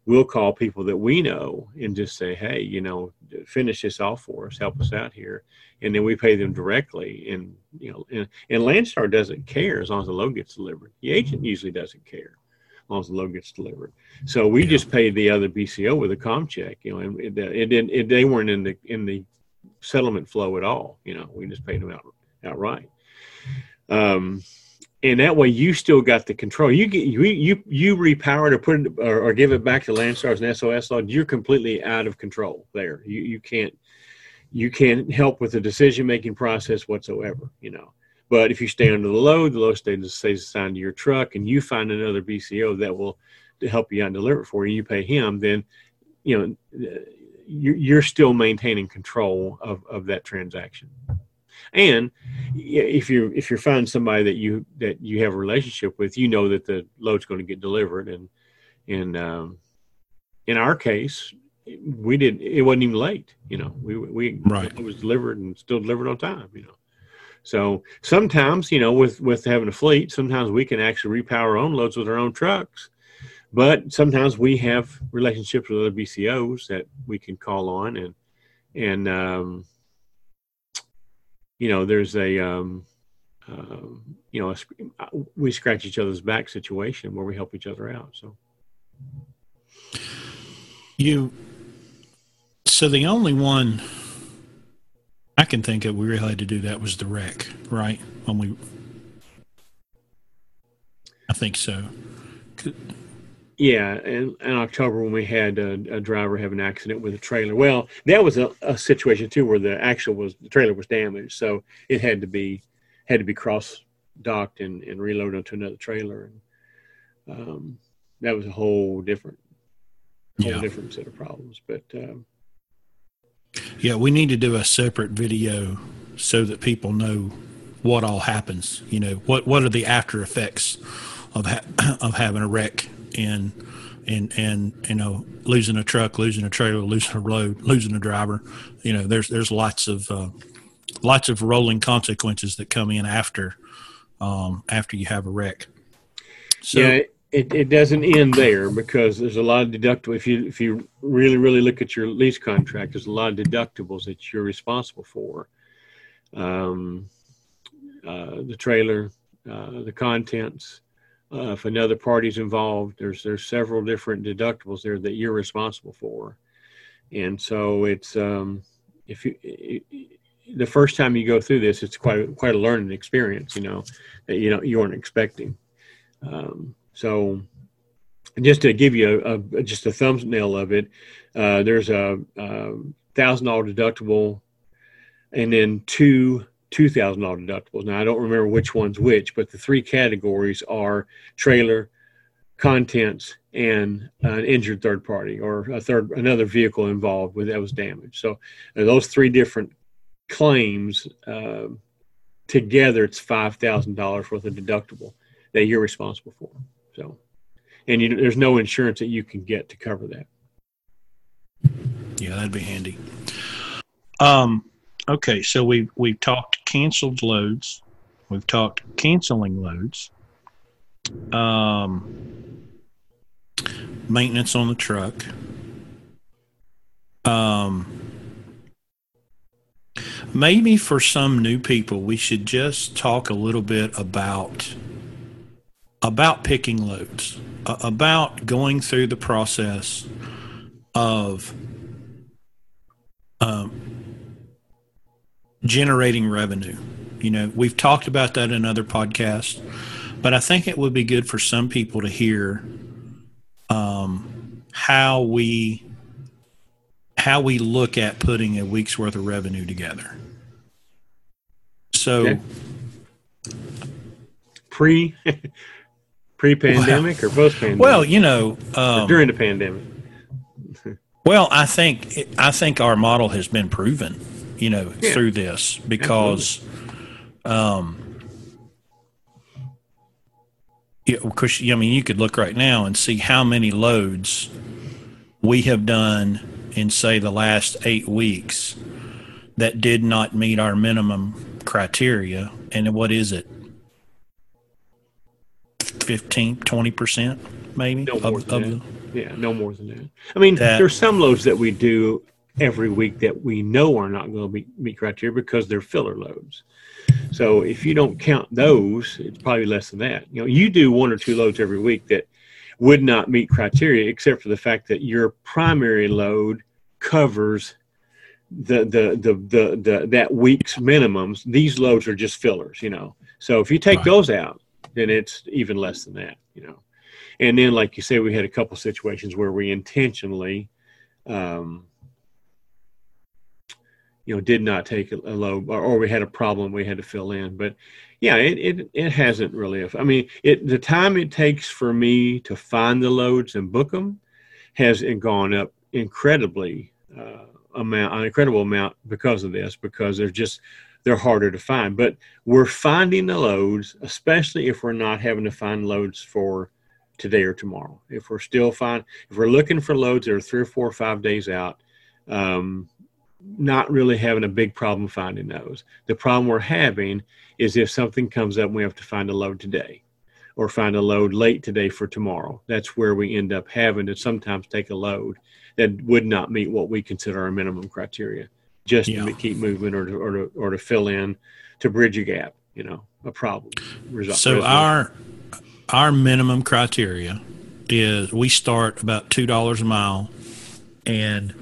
we'll call people that we know and just say, hey, you know, finish this off for us, help us out here, and then we pay them directly. And you know, and, and Landstar doesn't care as long as the load gets delivered. The agent usually doesn't care as long as the load gets delivered. So we yeah. just paid the other BCO with a com check, you know, and it, it didn't. It, they weren't in the in the settlement flow at all. You know, we just paid them out outright. Um, and that way you still got the control. You get you you you repower it or put it or, or give it back to Landstar's and SOS. You're completely out of control there. You you can't you can't help with the decision making process whatsoever. You know. But if you stay under the load, the load stays, stays assigned to your truck, and you find another BCO that will help you out and deliver it for you. You pay him, then you know you're still maintaining control of, of that transaction. And if you if you're finding somebody that you that you have a relationship with, you know that the load's going to get delivered. And and um, in our case, we didn't. it wasn't even late. You know, we we right. it was delivered and still delivered on time. You know. So sometimes, you know, with with having a fleet, sometimes we can actually repower our own loads with our own trucks. But sometimes we have relationships with other BCOs that we can call on and and um, you know, there's a, um, uh, you know, a, we scratch each other's back situation where we help each other out. So you, so the only one I can think of we really had to do that was the wreck, right? When we, I think so. Yeah, and in October when we had a, a driver have an accident with a trailer. Well, that was a, a situation too where the actual was the trailer was damaged, so it had to be had to be cross docked and, and reloaded onto another trailer. And um, that was a whole different whole Yeah. different set of problems. But um, Yeah, we need to do a separate video so that people know what all happens. You know, what what are the after effects of ha- *clears throat* of having a wreck and and and you know losing a truck, losing a trailer, losing a load, losing a driver. You know, there's there's lots of uh, lots of rolling consequences that come in after um, after you have a wreck. So yeah, it, it doesn't end there because there's a lot of deductible. If you if you really really look at your lease contract, there's a lot of deductibles that you're responsible for. Um, uh, the trailer, uh, the contents. Uh, if another party's involved, there's there's several different deductibles there that you're responsible for, and so it's um, if you. It, the first time you go through this, it's quite quite a learning experience, you know, that you know you weren't expecting. Um, so, just to give you a, a just a thumbnail of it, uh, there's a thousand dollar deductible, and then two two thousand dollar deductibles. Now I don't remember which one's which, but the three categories are trailer, contents, and an injured third party or a third another vehicle involved with that was damaged. So uh, those three different claims uh, together, it's five thousand dollars worth of deductible that you're responsible for. So, and you, there's no insurance that you can get to cover that. Yeah, that'd be handy. Um, okay, so we we've talked canceled loads, we've talked canceling loads, um, maintenance on the truck. Um, maybe for some new people, we should just talk a little bit about about picking loads, about going through the process of um, generating revenue. You know, we've talked about that in other podcasts, but I think it would be good for some people to hear um, how we how we look at putting a week's worth of revenue together. So, Okay. Pre *laughs* pre pandemic or post pandemic? well, you know, um, during the pandemic. *laughs* Well, I think I think our model has been proven, you know, Yeah. through this because, um, yeah, because I mean, you could look right now and see how many loads we have done in say the last eight weeks that did not meet our minimum criteria, and what is it? 15 20 percent maybe No more of, than of that. the, Yeah, no more than that. I mean, That- there's some loads that we do every week that we know are not going to meet, meet criteria because they're filler loads. So if you don't count those, it's probably less than that. You know, you do one or two loads every week that would not meet criteria, except for the fact that your primary load covers the the the the, the that week's minimums. These loads are just fillers, you know. So if you take Right. those out, then it's even less than that, you know. And then, like you say, we had a couple situations where we intentionally, um, you know, did not take a, load, or, or we had a problem we had to fill in. But yeah, it it, it hasn't really. I mean, it the time it takes for me to find the loads and book them has gone up incredibly uh, amount, an incredible amount because of this. Because they're just they're harder to find. But we're finding the loads, especially if we're not having to find loads for today or tomorrow. If we're still fine, if we're looking for loads that are three or four or five days out, um, not really having a big problem finding those. The problem we're having is if something comes up and we have to find a load today or find a load late today for tomorrow. That's where we end up having to sometimes take a load that would not meet what we consider our minimum criteria just Yeah. to keep moving or to, or to, or to fill in to bridge a gap, you know, a problem. Resol- So resolution. our our minimum criteria is we start about two dollars a mile and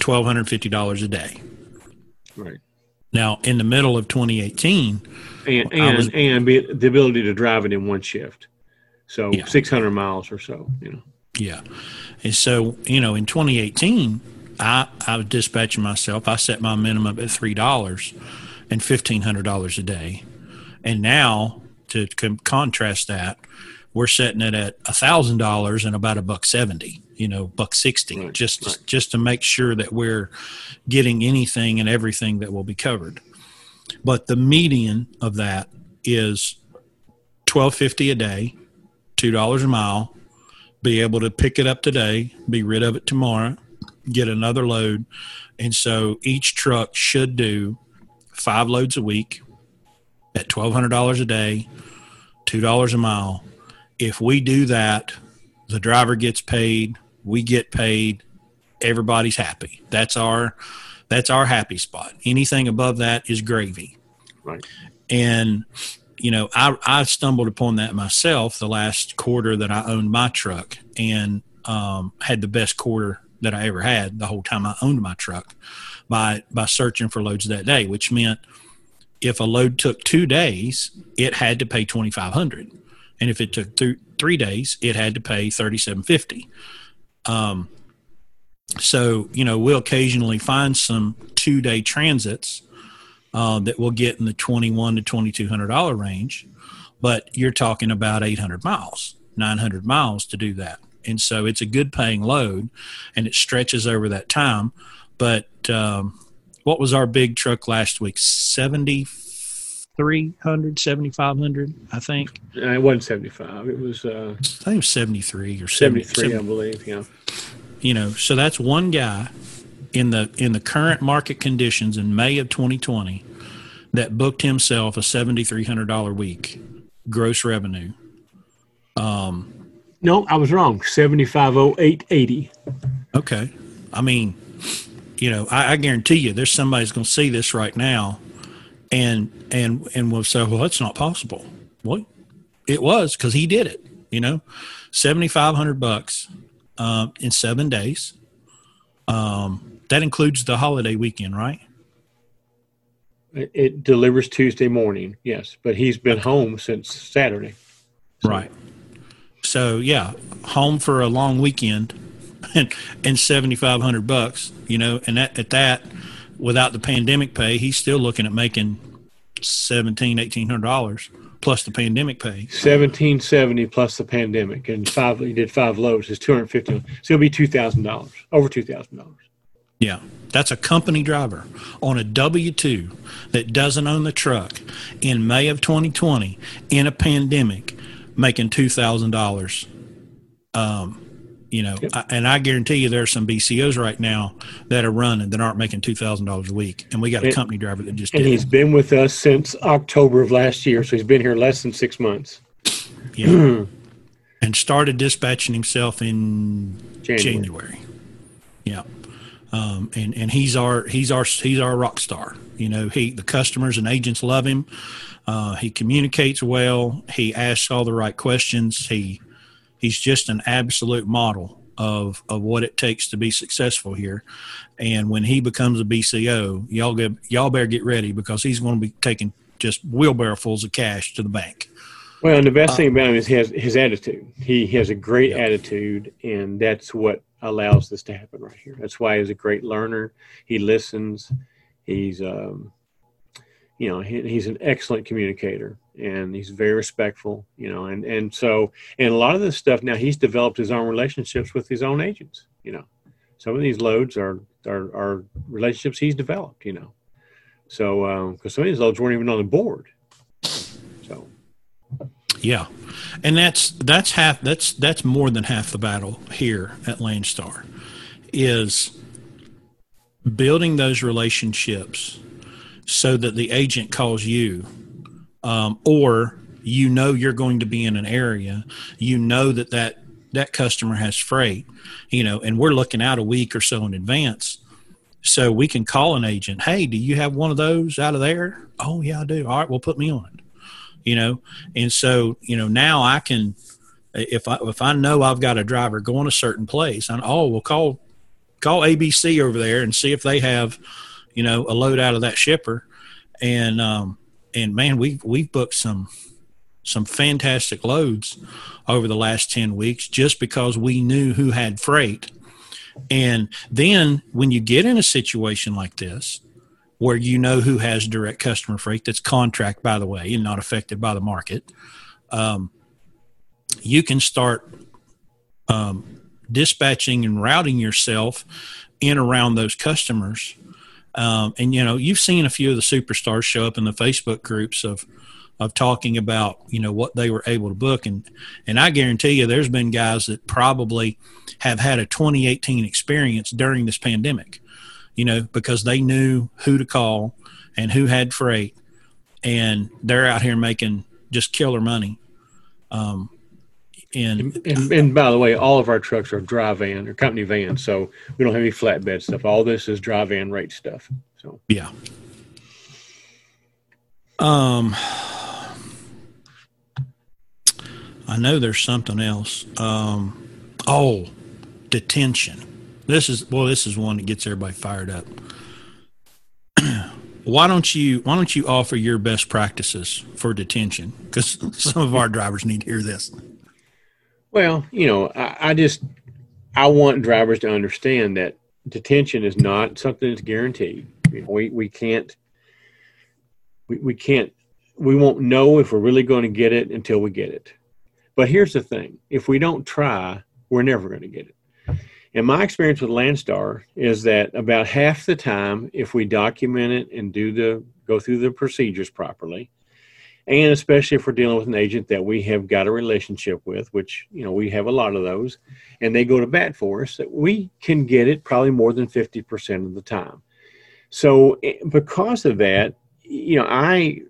twelve hundred fifty dollars a day. right. Now, in the middle of 2018, and and was- and be, the ability to drive it in one shift. So Yeah. 600 miles or so, you know. Yeah. And so, you know, in 2018, I, I was dispatching myself. I set my minimum at $3 and $1,500 a day. And now, to com- contrast that, we're setting it at $1,000 and about a buck 70, you know, buck 60, Right, just, right. just to make sure that we're getting anything and everything that will be covered. But the median of that is 1250 a day, $2 a mile, be able to pick it up today, be rid of it tomorrow, get another load. And so each truck should do five loads a week at $1,200 a day, $2 a mile. If we do that, the driver gets paid, we get paid, everybody's happy. That's our that's our happy spot. Anything above that is gravy. Right. And you know, I, I stumbled upon that myself the last quarter that I owned my truck and um, had the best quarter that I ever had the whole time I owned my truck by by searching for loads that day, which meant if a load took two days, it had to pay twenty five hundred, and if it took th- three days, it had to pay thirty seven fifty. Um, so you know, we'll occasionally find some two day transits uh, that will get in the twenty one to twenty two hundred dollar range, but you're talking about eight hundred miles, nine hundred miles to do that, and so it's a good paying load, and it stretches over that time. But um, what was our big truck last week? Seventy. 300 7500 i think Uh, it wasn't 75. It was uh, i think it was 73 or 70, 73, I believe. Yeah. you know so that's one guy in the in the current market conditions in may of 2020 that booked himself a $7300 week gross revenue Um, No, I was wrong. 750880. okay i mean you know i, I guarantee you there's somebody's going to see this right now and and and we'll say well that's not possible Well, it was because he did it you know 7500 bucks um, in seven days um, that includes the holiday weekend right It, it delivers Tuesday morning, yes, but he's been home since Saturday. Right. So yeah, home for a long weekend *laughs* and and seventy five hundred bucks, you know, and that at that without the pandemic pay, he's still looking at making seventeen, eighteen hundred dollars plus the pandemic pay. 1770 plus the pandemic and five he did five loads is 250 so it'll be $2000 over $2000 Yeah. That's a company driver on a W two that doesn't own the truck in May of twenty twenty in a pandemic making two thousand dollars. Um, You know, I, and I guarantee you there are some BCOs right now that are running that aren't making two thousand dollars a week, and we got a And- company driver that just and did he's been with us since october of last year so he's been here less than six months Yeah. *clears throat* and started dispatching himself in January. January. Yeah. Um, and, and he's our he's our he's our rock star. You know, he the customers and agents love him. Uh, he communicates well. He asks all the right questions. He he's just an absolute model of of what it takes to be successful here. And when he becomes a BCO, y'all get y'all better get ready because he's going to be taking just wheelbarrowfuls of cash to the bank. Well, and the best thing about him is his his attitude. He has a great attitude, and that's what allows this to happen right here. That's why he's a great learner. He listens. He's um, you know, he, he's an excellent communicator, and he's very respectful. You know, and and so and a lot of this stuff now he's developed his own relationships with his own agents. You know, some of these loads are are, are relationships he's developed. You know, so um, because some of these loads weren't even on the board. So. Yeah, and that's that's half that's that's more than half the battle here at Landstar is building those relationships so that the agent calls you um, or you know you're going to be in an area you know that that that customer has freight you know and we're looking out a week or so in advance. So we can call an agent hey do you have one of those out of there? Oh yeah i do. All right well put me on. It you know and so you know now i can if i if i know i've got a driver going a certain place i oh well call call abc over there and see if they have you know a load out of that shipper. And um and man we've we've booked some some fantastic loads over the last 10 weeks just because we knew who had freight. And then when you get in a situation like this, where you know who has direct customer freight that's contract, by the way, and not affected by the market, um, you can start um, dispatching and routing yourself in around those customers. Um, and you know, you've seen a few of the superstars show up in the Facebook groups of of talking about you know what they were able to book. And and I guarantee you there's been guys that probably have had a 2018 experience during this pandemic you know because they knew who to call and who had freight. And they're out here making just killer money. Um, and, and, and by the way, all of our trucks are dry van or company vans, so we don't have any flatbed stuff. All this is dry van rate stuff. So yeah. Um, I know there's something else. Um, oh, detention. This is well, this is one that gets everybody fired up. *clears throat* why don't you Why don't you offer your best practices for detention? Because *laughs* some of our drivers need to hear this. Well, you know, I, I just I want drivers to understand that detention is not something that's guaranteed. You know, we we can't we, we can't we won't know if we're really going to get it until we get it. But here's the thing if we don't try, we're never going to get it. And my experience with Landstar is that about half the time, if we document it and do the go through the procedures properly, and especially if we're dealing with an agent that we have got a relationship with, which you know we have a lot of those, and they go to bat for us, that we can get it probably more than fifty percent of the time. So eh, because of that, you know, I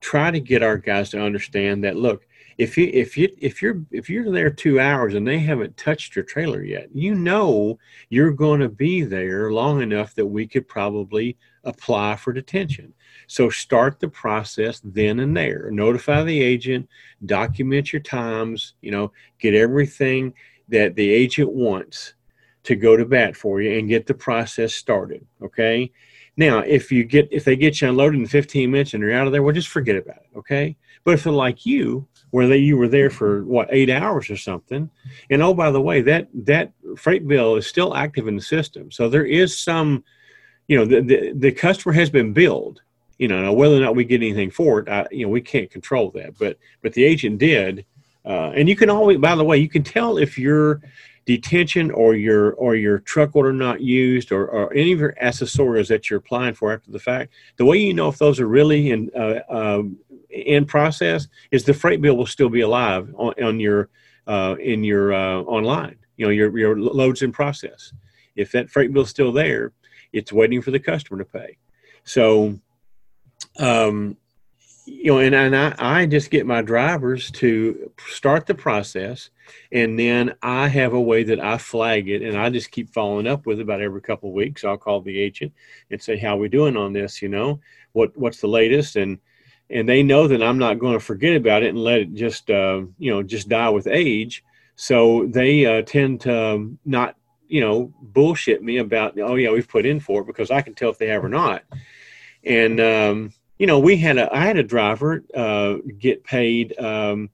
try to get our guys to understand that look, if you if you if you're if you're there two hours and they haven't touched your trailer yet, you know you're going to be there long enough that we could probably apply for detention. So start the process then and there. Notify the agent, document your times, you know, get everything that the agent wants to go to bat for you and get the process started. Okay. Now, if you get if they get you unloaded in 15 minutes and you're out of there, well, just forget about it. Okay. But if they're like you, where they you were there for what eight hours or something. And oh, by the way, that that freight bill is still active in the system, so there is some, you know, the the, the customer has been billed. You know, whether or not we get anything for it, I, you know, we can't control that. But but the agent did, uh, and you can always, by the way, you can tell if your detention or your or your truck order not used or, or any of your accessorials that you're applying for after the fact the way you know if those are really in uh, um, in process is the freight bill will still be alive on, on your uh, in your uh, online. You know your your loads in process. If that freight bill's still there, it's waiting for the customer to pay. So, um, you know, and, and I, I just get my drivers to start the process, and then I have a way that I flag it, and I just keep following up with it about every couple of weeks. I'll call the agent and say, "How are we doing on this? You know, what what's the latest?" and and they know that I'm not going to forget about it and let it just uh, you know just die with age. So they uh, tend to um, not you know bullshit me about oh yeah we've put in for it because I can tell if they have or not. And um, you know we had a I had a driver uh, get paid um,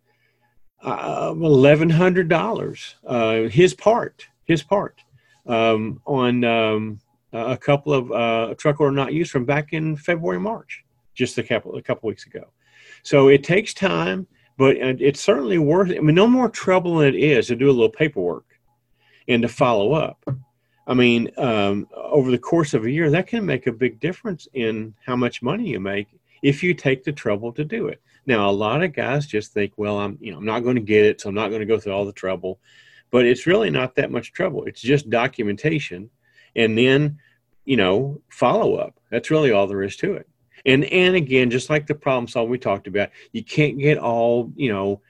uh, eleven hundred dollars uh, his part his part um, on um, a couple of uh, truck order not used from back in February March just a couple a couple weeks ago. So it takes time, but it's certainly worth it. I mean, no more trouble than it is to do a little paperwork and to follow up. I mean, um, over the course of a year, that can make a big difference in how much money you make if you take the trouble to do it. Now, a lot of guys just think, well, I'm, you know, I'm not going to get it, so I'm not going to go through all the trouble. But it's really not that much trouble. It's just documentation, and then, you know, follow up. That's really all there is to it. And and again, just like the problem solving we talked about, you can't get all you know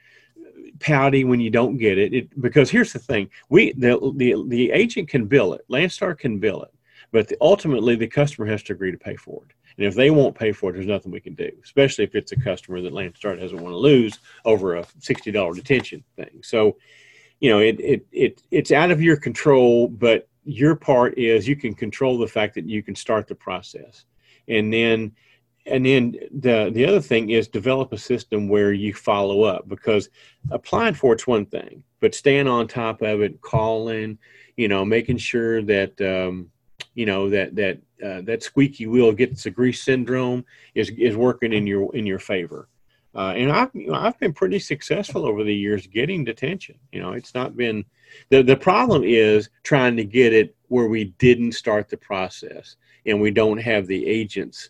pouty when you don't get it. it because here's the thing: we the the the agent can bill it, Landstar can bill it, but the, ultimately the customer has to agree to pay for it. And if they won't pay for it, there's nothing we can do, especially if it's a customer that Landstar doesn't want to lose over a sixty dollar detention thing. So, you know, it it it it's out of your control, but your part is you can control the fact that you can start the process, and then and then the the other thing is develop a system where you follow up because applying for it's one thing, but staying on top of it, calling, you know, making sure that um, you know that that uh, that squeaky wheel gets the grease syndrome is is working in your in your favor. Uh, and I've you know, I've been pretty successful over the years getting detention. You know, it's not been the the problem is trying to get it where we didn't start the process and we don't have the agents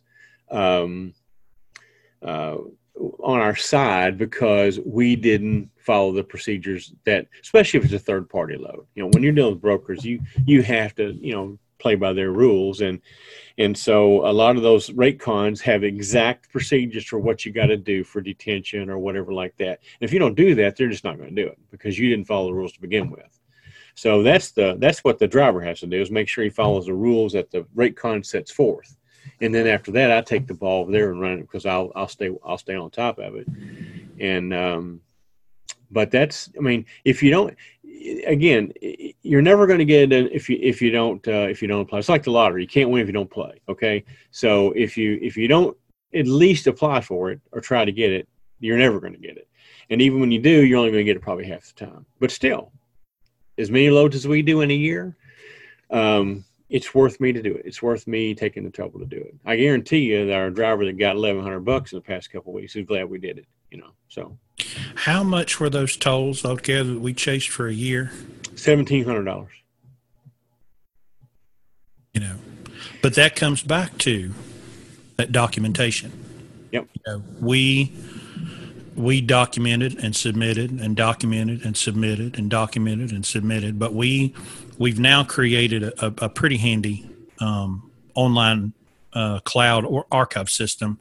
um, uh, on our side because we didn't follow the procedures that, especially if it's a third party load. You know, when you're dealing with brokers, you you have to you know play by their rules and and so a lot of those rate cons have exact procedures for what you got to do for detention or whatever like that. And if you don't do that, they're just not going to do it because you didn't follow the rules to begin with. So that's the that's what the driver has to do is make sure he follows the rules that the rate con sets forth. And then after that, I take the ball over there and run it because I'll I'll stay I'll stay on top of it. And um, but that's I mean if you don't again you're never going to get it if you if you don't uh, if you don't play. It's like the lottery. You can't win if you don't play. Okay, so if you if you don't at least apply for it or try to get it, you're never going to get it. And even when you do, you're only going to get it probably half the time. But still, as many loads as we do in a year, um, it's worth me to do it. It's worth me taking the trouble to do it. I guarantee you that our driver that got eleven hundred bucks in the past couple weeks is glad we did it. You know, so. How much were those tolls altogether that we chased for a year? Seventeen hundred dollars. You know, but that comes back to that documentation. Yep. You know, we we documented and submitted and documented and submitted and documented and submitted, but we we've now created a, a pretty handy um, online uh, cloud or archive system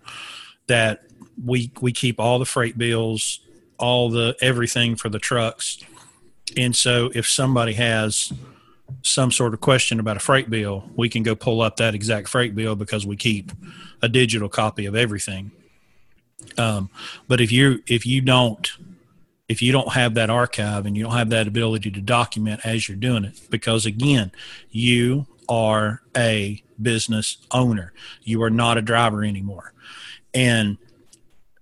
that we we keep all the freight bills, all the everything for the trucks, and so if somebody has some sort of question about a freight bill, we can go pull up that exact freight bill because we keep a digital copy of everything. Um, but if you if you don't if you don't have that archive and you don't have that ability to document as you're doing it, because again, you are a business owner. You are not a driver anymore. And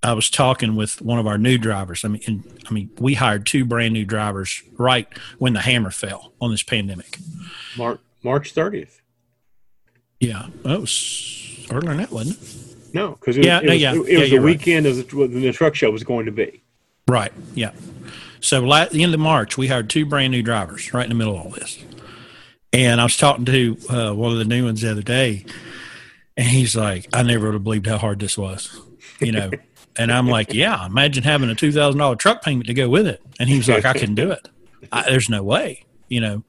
I was talking with one of our new drivers. I mean, and, I mean, we hired two brand new drivers right when the hammer fell on this pandemic. March March 30th. Yeah, that was earlier than that, wasn't it? No, because it, yeah, it, was, yeah, it, it yeah, was the weekend right. of the, the truck show was going to be. Right. Yeah. So at the end of March, we hired two brand new drivers right in the middle of all this. And I was talking to uh, one of the new ones the other day, and he's like, "I never would have believed how hard this was," you know. *laughs* and I'm like, "Yeah, imagine having a two thousand dollar truck payment to go with it." And he was like, "I can do it. I, there's no way," you know,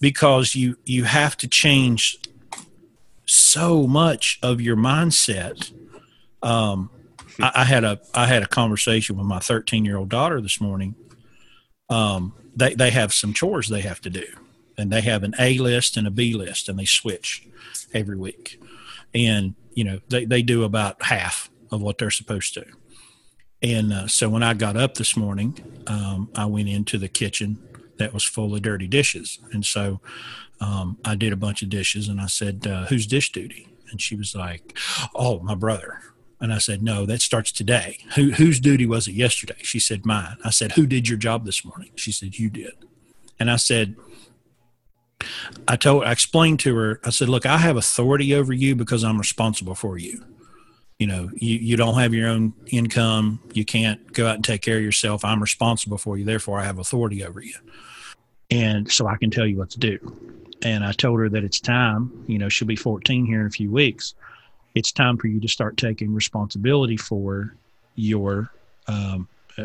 because you you have to change so much of your mindset um, I, I, had a I had a conversation with my 13 year old daughter this morning. Um, they they have some chores they have to do, and they have an A list and a B list, and they switch every week. And you know they they do about half of what they're supposed to. And uh, so when I got up this morning, um, I went into the kitchen that was full of dirty dishes, and so um, I did a bunch of dishes, and I said, uh, "Who's dish duty?" And she was like, "Oh, my brother." And I said, No, that starts today. Who, whose duty was it yesterday? She said, Mine. I said, Who did your job this morning? She said, You did. And I said, I told, I explained to her, I said, Look, I have authority over you because I'm responsible for you. You know, you, you don't have your own income. You can't go out and take care of yourself. I'm responsible for you. Therefore, I have authority over you. And so I can tell you what to do. And I told her that it's time, you know, she'll be 14 here in a few weeks it's time for you to start taking responsibility for your um, uh,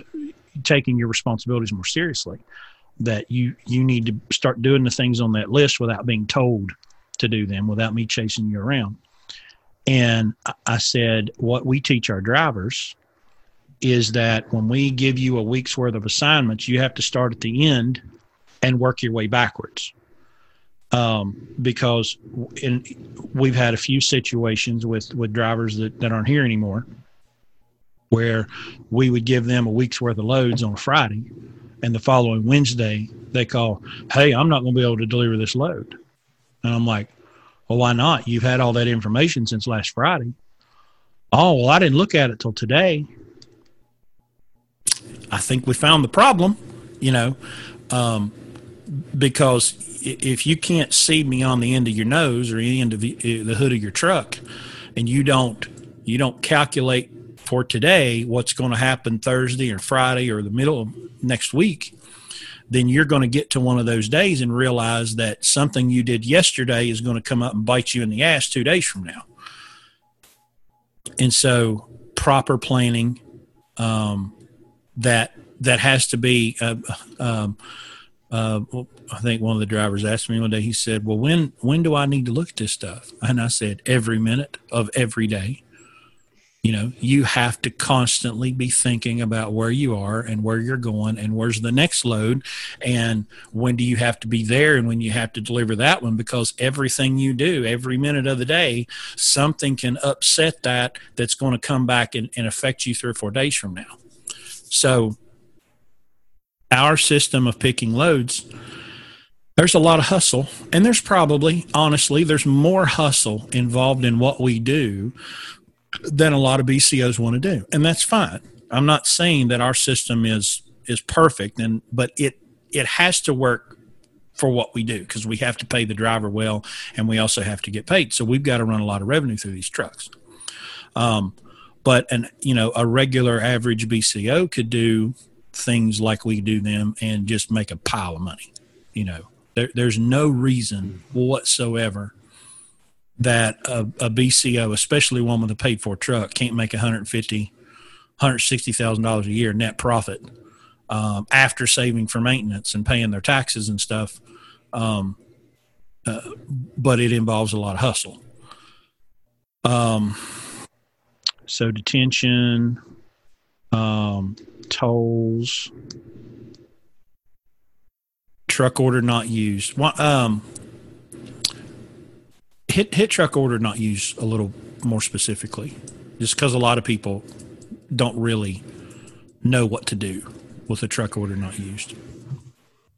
taking your responsibilities more seriously that you you need to start doing the things on that list without being told to do them without me chasing you around. And i said what we teach our drivers is that when we give you a week's worth of assignments you have to start at the end and work your way backwards um, because in, we've had a few situations with, with drivers that, that aren't here anymore where we would give them a week's worth of loads on a Friday and the following Wednesday they call, Hey, I'm not going to be able to deliver this load. And I'm like, well, why not? You've had all that information since last Friday. Oh, well, I didn't look at it till today. I think we found the problem, you know, um, because if you can't see me on the end of your nose or the end of the, uh, the hood of your truck, and you don't you don't calculate for today what's going to happen Thursday or Friday or the middle of next week, then you're going to get to one of those days and realize that something you did yesterday is going to come up and bite you in the ass two days from now. And so, proper planning um, that that has to be. Uh, um, uh, I think one of the drivers asked me one day. He said, "Well, when when do I need to look at this stuff?" And I said, "Every minute of every day." You know, you have to constantly be thinking about where you are and where you're going and where's the next load and when do you have to be there and when you have to deliver that one because everything you do every minute of the day, something can upset that that's going to come back and, and affect you three or four days from now. So, our system of picking loads there's a lot of hustle. And there's probably honestly there's more hustle involved in what we do than a lot of BCOs want to do. And that's fine. I'm not saying that our system is is perfect and but it it has to work for what we do because we have to pay the driver well and we also have to get paid. So we've got to run a lot of revenue through these trucks. Um, but an you know a regular average BCO could do things like we do them and just make a pile of money. You know, there, there's no reason whatsoever that a, a, BCO, especially one with a paid for truck, can't make 150, 160 thousand dollars a year net profit um, after saving for maintenance and paying their taxes and stuff. Um, uh, but it involves a lot of hustle. Um, so detention, um, tolls, truck order not used. Um, hit hit truck order not used a little more specifically, just because a lot of people don't really know what to do with a truck order not used.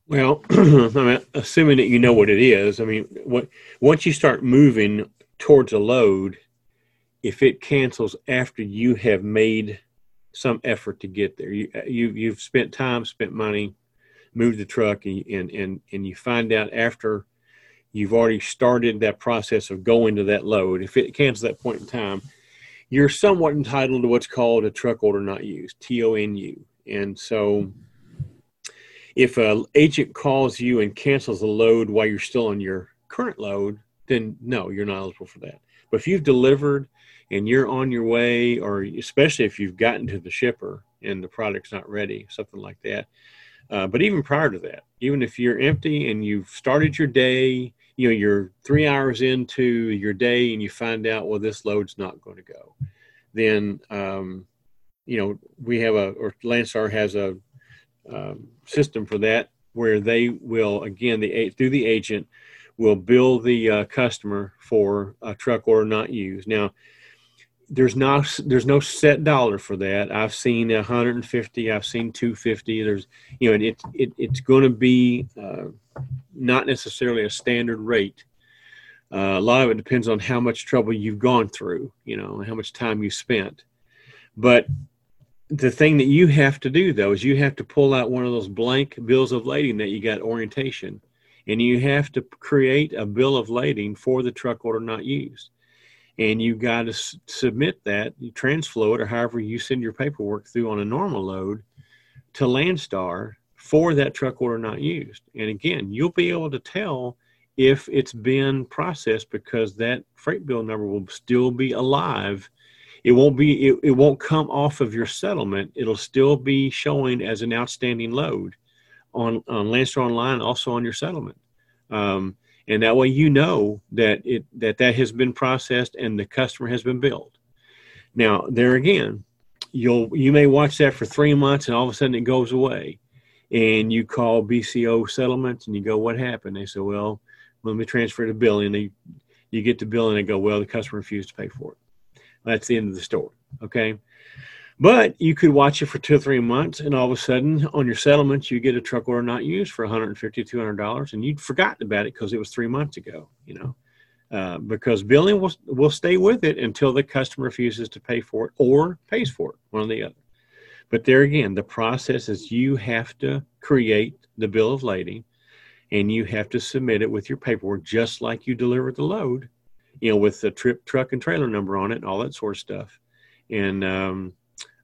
Well, *clears throat* I mean, assuming that you know what it is, I mean, what once you start moving towards a load, if it cancels after you have made some effort to get there. You, uh, you you've spent time, spent money, moved the truck, and and and, you find out after you've already started that process of going to that load. If it cancels that point in time, you're somewhat entitled to what's called a truck order not used (T O N And so, if an agent calls you and cancels a load while you're still on your current load, then no, you're not eligible for that. But if you've delivered and you're on your way, or especially if you've gotten to the shipper and the product's not ready, something like that. Uh, but even prior to that, even if you're empty and you've started your day, you know, you're three hours into your day and you find out, well, this load's not going to go, then, um, you know, we have a, or Landstar has a um, system for that where they will, again, the through the agent, will bill the uh, customer for a truck order not used. Now, there's not there's no set dollar for that. I've seen 150, I've seen 250. There's you know, and it, it it's going to be uh, not necessarily a standard rate. Uh, a lot of it depends on how much trouble you've gone through, you know, how much time you spent. But the thing that you have to do though is you have to pull out one of those blank bills of lading that you got orientation, and you have to create a bill of lading for the truck order not used and you got to s- submit that you Transflo it or however you send your paperwork through on a normal load to Landstar for that truck order not used. And again you'll be able to tell if it's been processed because that freight bill number will still be alive. It won't be it, it won't come off of your settlement. It'll still be showing as an outstanding load on on Landstar online also on your settlement. Um, and that way you know that it that that has been processed and the customer has been billed. Now there again you'll you may watch that for three months and all of a sudden it goes away. And you call BCO settlements and you go what happened? They say well let me transfer the bill and they you get the bill and they go well the customer refused to pay for it. That's the end of the story okay but you could watch it for two or three months, and all of a sudden, on your settlements, you get a truck order not used for $150, $200, and you'd forgotten about it because it was three months ago, you know. uh, because billing will will stay with it until the customer refuses to pay for it or pays for it, one or the other. But there again, the process is you have to create the bill of lading, and you have to submit it with your paperwork, just like you delivered the load, you know, with the trip, truck, and trailer number on it, and all that sort of stuff. And um,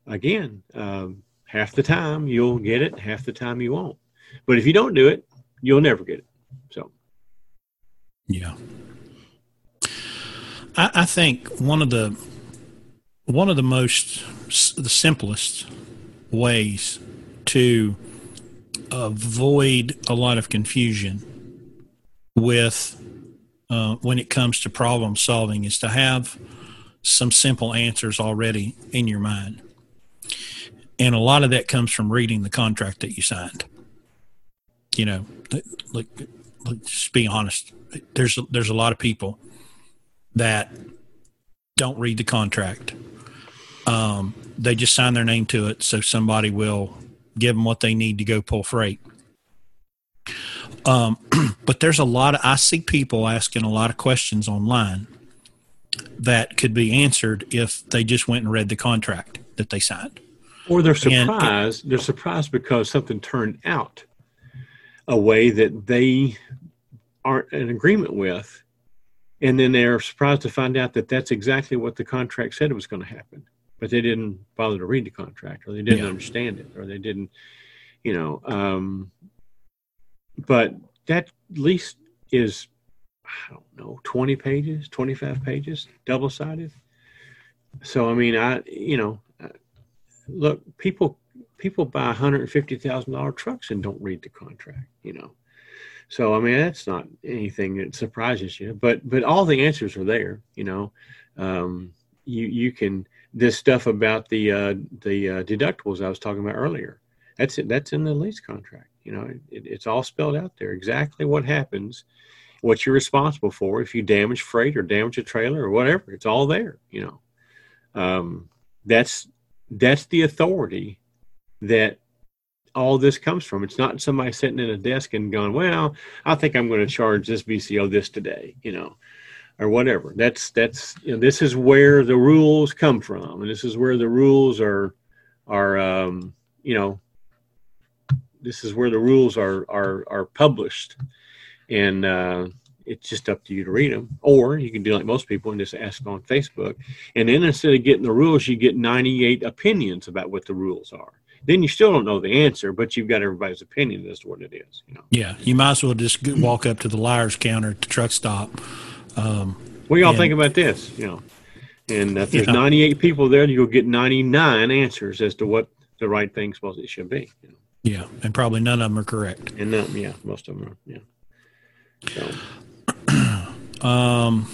again, um, half the time you'll get it, half the time you won't. But if you don't do it, you'll never get it. So, yeah. I, I think one of the one of the most the simplest ways to avoid a lot of confusion with uh, when it comes to problem solving is to have some simple answers already in your mind. And a lot of that comes from reading the contract that you signed. You know, like, just be honest. There's there's a lot of people that don't read the contract. Um, they just sign their name to it so somebody will give them what they need to go pull freight. Um, *clears throat* but there's a lot of, I see people asking a lot of questions online that could be answered if they just went and read the contract that they signed. Or they're surprised. And, they're surprised because something turned out a way that they aren't in agreement with. And then they're surprised to find out that that's exactly what the contract said it was going to happen. But they didn't bother to read the contract or they didn't yeah. understand it or they didn't, you know. Um, but that lease is I don't know, 20 pages, 25 pages, double sided. So, I mean, I, you know, look, people, people buy $150,000 trucks and don't read the contract, you know. So, I mean, that's not anything that surprises you, but, but all the answers are there, you know. Um, you, you can, this stuff about the, uh, the uh, deductibles I was talking about earlier, that's it. That's in the lease contract. You know, it, it's all spelled out there exactly what happens what you're responsible for if you damage freight or damage a trailer or whatever. It's all there, you know. Um, that's that's the authority that all this comes from. It's not somebody sitting at a desk and going, "Well, I think I'm going to charge this BCO this today," you know, or whatever. That's that's you know, this is where the rules come from, and this is where the rules are are um, you know this is where the rules are are are published and uh, it's just up to you to read them. Or you can do like most people and just ask on Facebook. And then instead of getting the rules, you get 98 opinions about what the rules are. Then you still don't know the answer, but you've got everybody's opinion as to what it is. You know. Yeah, you might as well just walk up to the liars counter at the truck stop. Um, what do y'all and, think about this? You know, and if there's 98 people there, you'll get 99 answers as to what the right thing supposed it should be. You know? Yeah, and probably none of them are correct. And none, yeah, most of them are. Yeah. So. Um,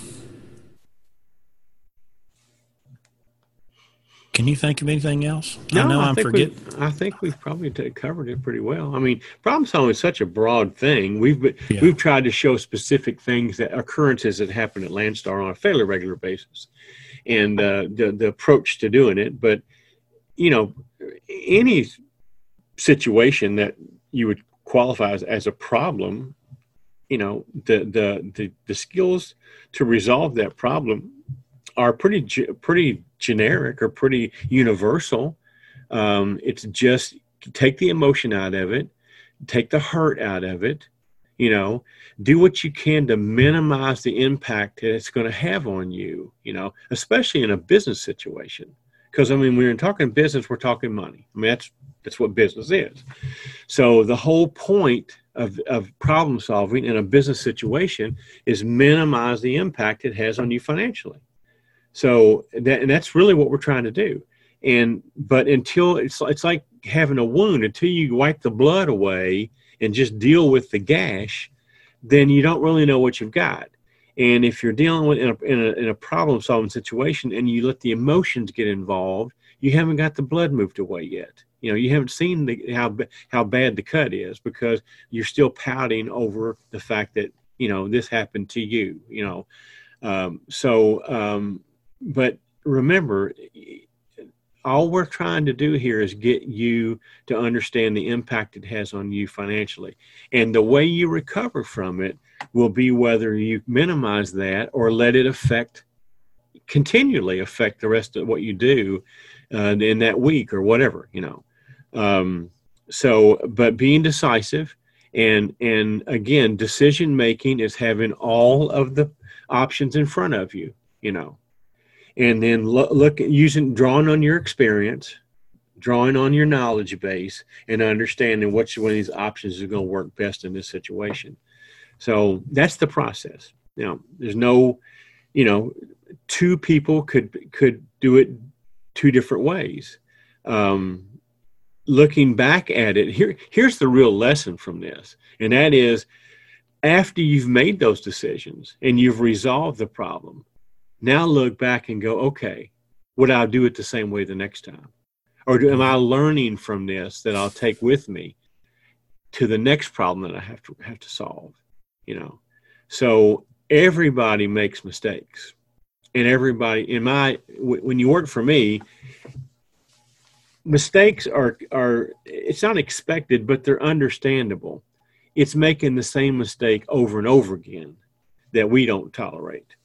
can you think of anything else? No, I know I am forgetting. I think we've probably t- covered it pretty well. I mean, problem solving is such a broad thing. We've been, yeah. we've tried to show specific things that occurrences that happen at Landstar on a fairly regular basis, and uh, the the approach to doing it. But you know, any situation that you would qualify as, as a problem you know the, the the the skills to resolve that problem are pretty pretty generic or pretty universal. Um, it's just take the emotion out of it take the hurt out of it you know do what you can to minimize the impact that it's going to have on you you know especially in a business situation because i mean when we're talking business we're talking money i mean that's that's what business is so the whole point of, of problem solving in a business situation is minimize the impact it has on you financially. So that, and that's really what we're trying to do. And but until it's it's like having a wound until you wipe the blood away and just deal with the gash, then you don't really know what you've got. And if you're dealing with in a, in a, in a problem solving situation and you let the emotions get involved, you haven't got the blood moved away yet. You know, you haven't seen the, how how bad the cut is because you're still pouting over the fact that you know this happened to you. You know, um, so um, but remember, all we're trying to do here is get you to understand the impact it has on you financially. And the way you recover from it will be whether you minimize that or let it affect continually affect the rest of what you do uh, in that week or whatever, you know. Um, so, but being decisive and and again, decision making is having all of the options in front of you, you know and then look, look using drawing on your experience drawing on your knowledge base and understanding which one of these options is going to work best in this situation. So that's the process. Now there's no you know two people could could do it two different ways. Um, looking back at it here here's the real lesson from this and that is after you've made those decisions and you've resolved the problem now look back and go, okay, would I do it the same way the next time? Or do, am I learning from this that I'll take with me to the next problem that I have to have to solve? You know, so everybody makes mistakes, and everybody in my when you work for me, mistakes are are it's not expected, but they're understandable. It's making the same mistake over and over again that we don't tolerate.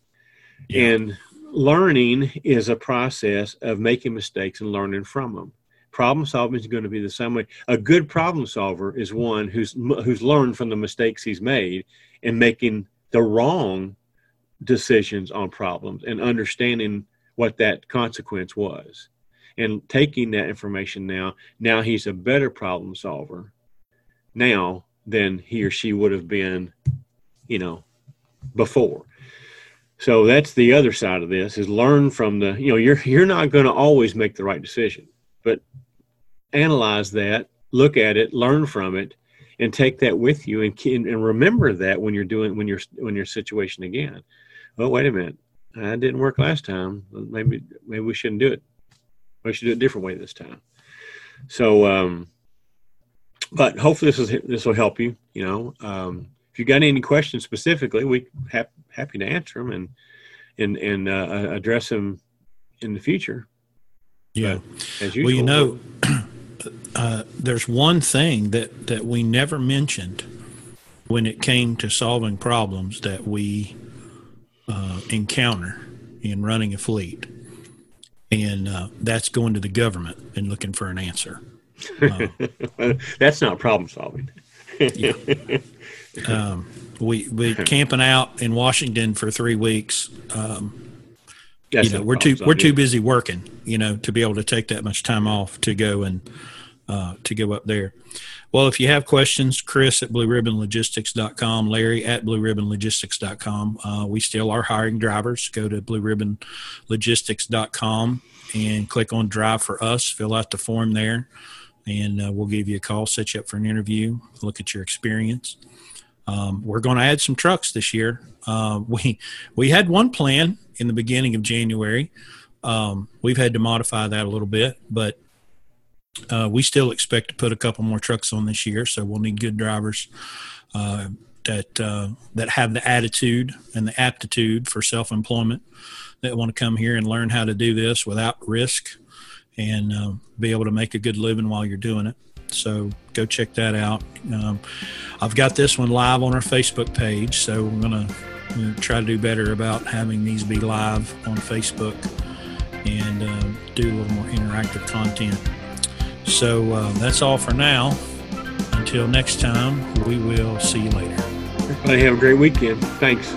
And learning is a process of making mistakes and learning from them. Problem solving is going to be the same way. A good problem solver is one who's who's learned from the mistakes he's made and making the wrong decisions on problems and understanding what that consequence was and taking that information now now he's a better problem solver now than he or she would have been you know before so that's the other side of this is learn from the, you know, you're you're not going to always make the right decision, but analyze that, look at it, learn from it, and take that with you and and remember that when you're doing when you're when your situation again. Oh, wait a minute, that didn't work last time. Maybe maybe we shouldn't do it. We should do it a different way this time. So, um, but hopefully this is this will help you. You know, um, if you got any questions specifically, we have happy to answer them and and and uh, address them in the future. Yeah, as usual, well, you know, *clears throat* uh, there's one thing that that we never mentioned when it came to solving problems that we uh, encounter in running a fleet, and uh, that's going to the government and looking for an answer. *laughs* that's not problem solving. yeah. *laughs* Um, we we *laughs* camping out in Washington for three weeks. Um, you know, we're too we're too busy working, you know, to be able to take that much time off to go and uh, to go up there. Well, if you have questions, Chris at blueribbonlogistics.com, Larry at blueribbonlogistics.com. Uh, we still are hiring drivers. Go to blueribbonlogistics.com and click on Drive for Us. Fill out the form there, and uh, we'll give you a call, set you up for an interview, look at your experience. Um, we're going to add some trucks this year. Uh, *laughs* we we had one plan in the beginning of January. Um, we've had to modify that a little bit, but uh, we still expect to put a couple more trucks on this year. So we'll need good drivers uh, that uh, that have the attitude and the aptitude for self employment that want to come here and learn how to do this without risk and uh, be able to make a good living while you're doing it. So go check that out. Um, I've got this one live on our Facebook page, so we're going to try to do better about having these be live on Facebook and uh, do a little more interactive content. So uh, that's all for now. Until next time, we will see you later. Everybody have a great weekend. Thanks.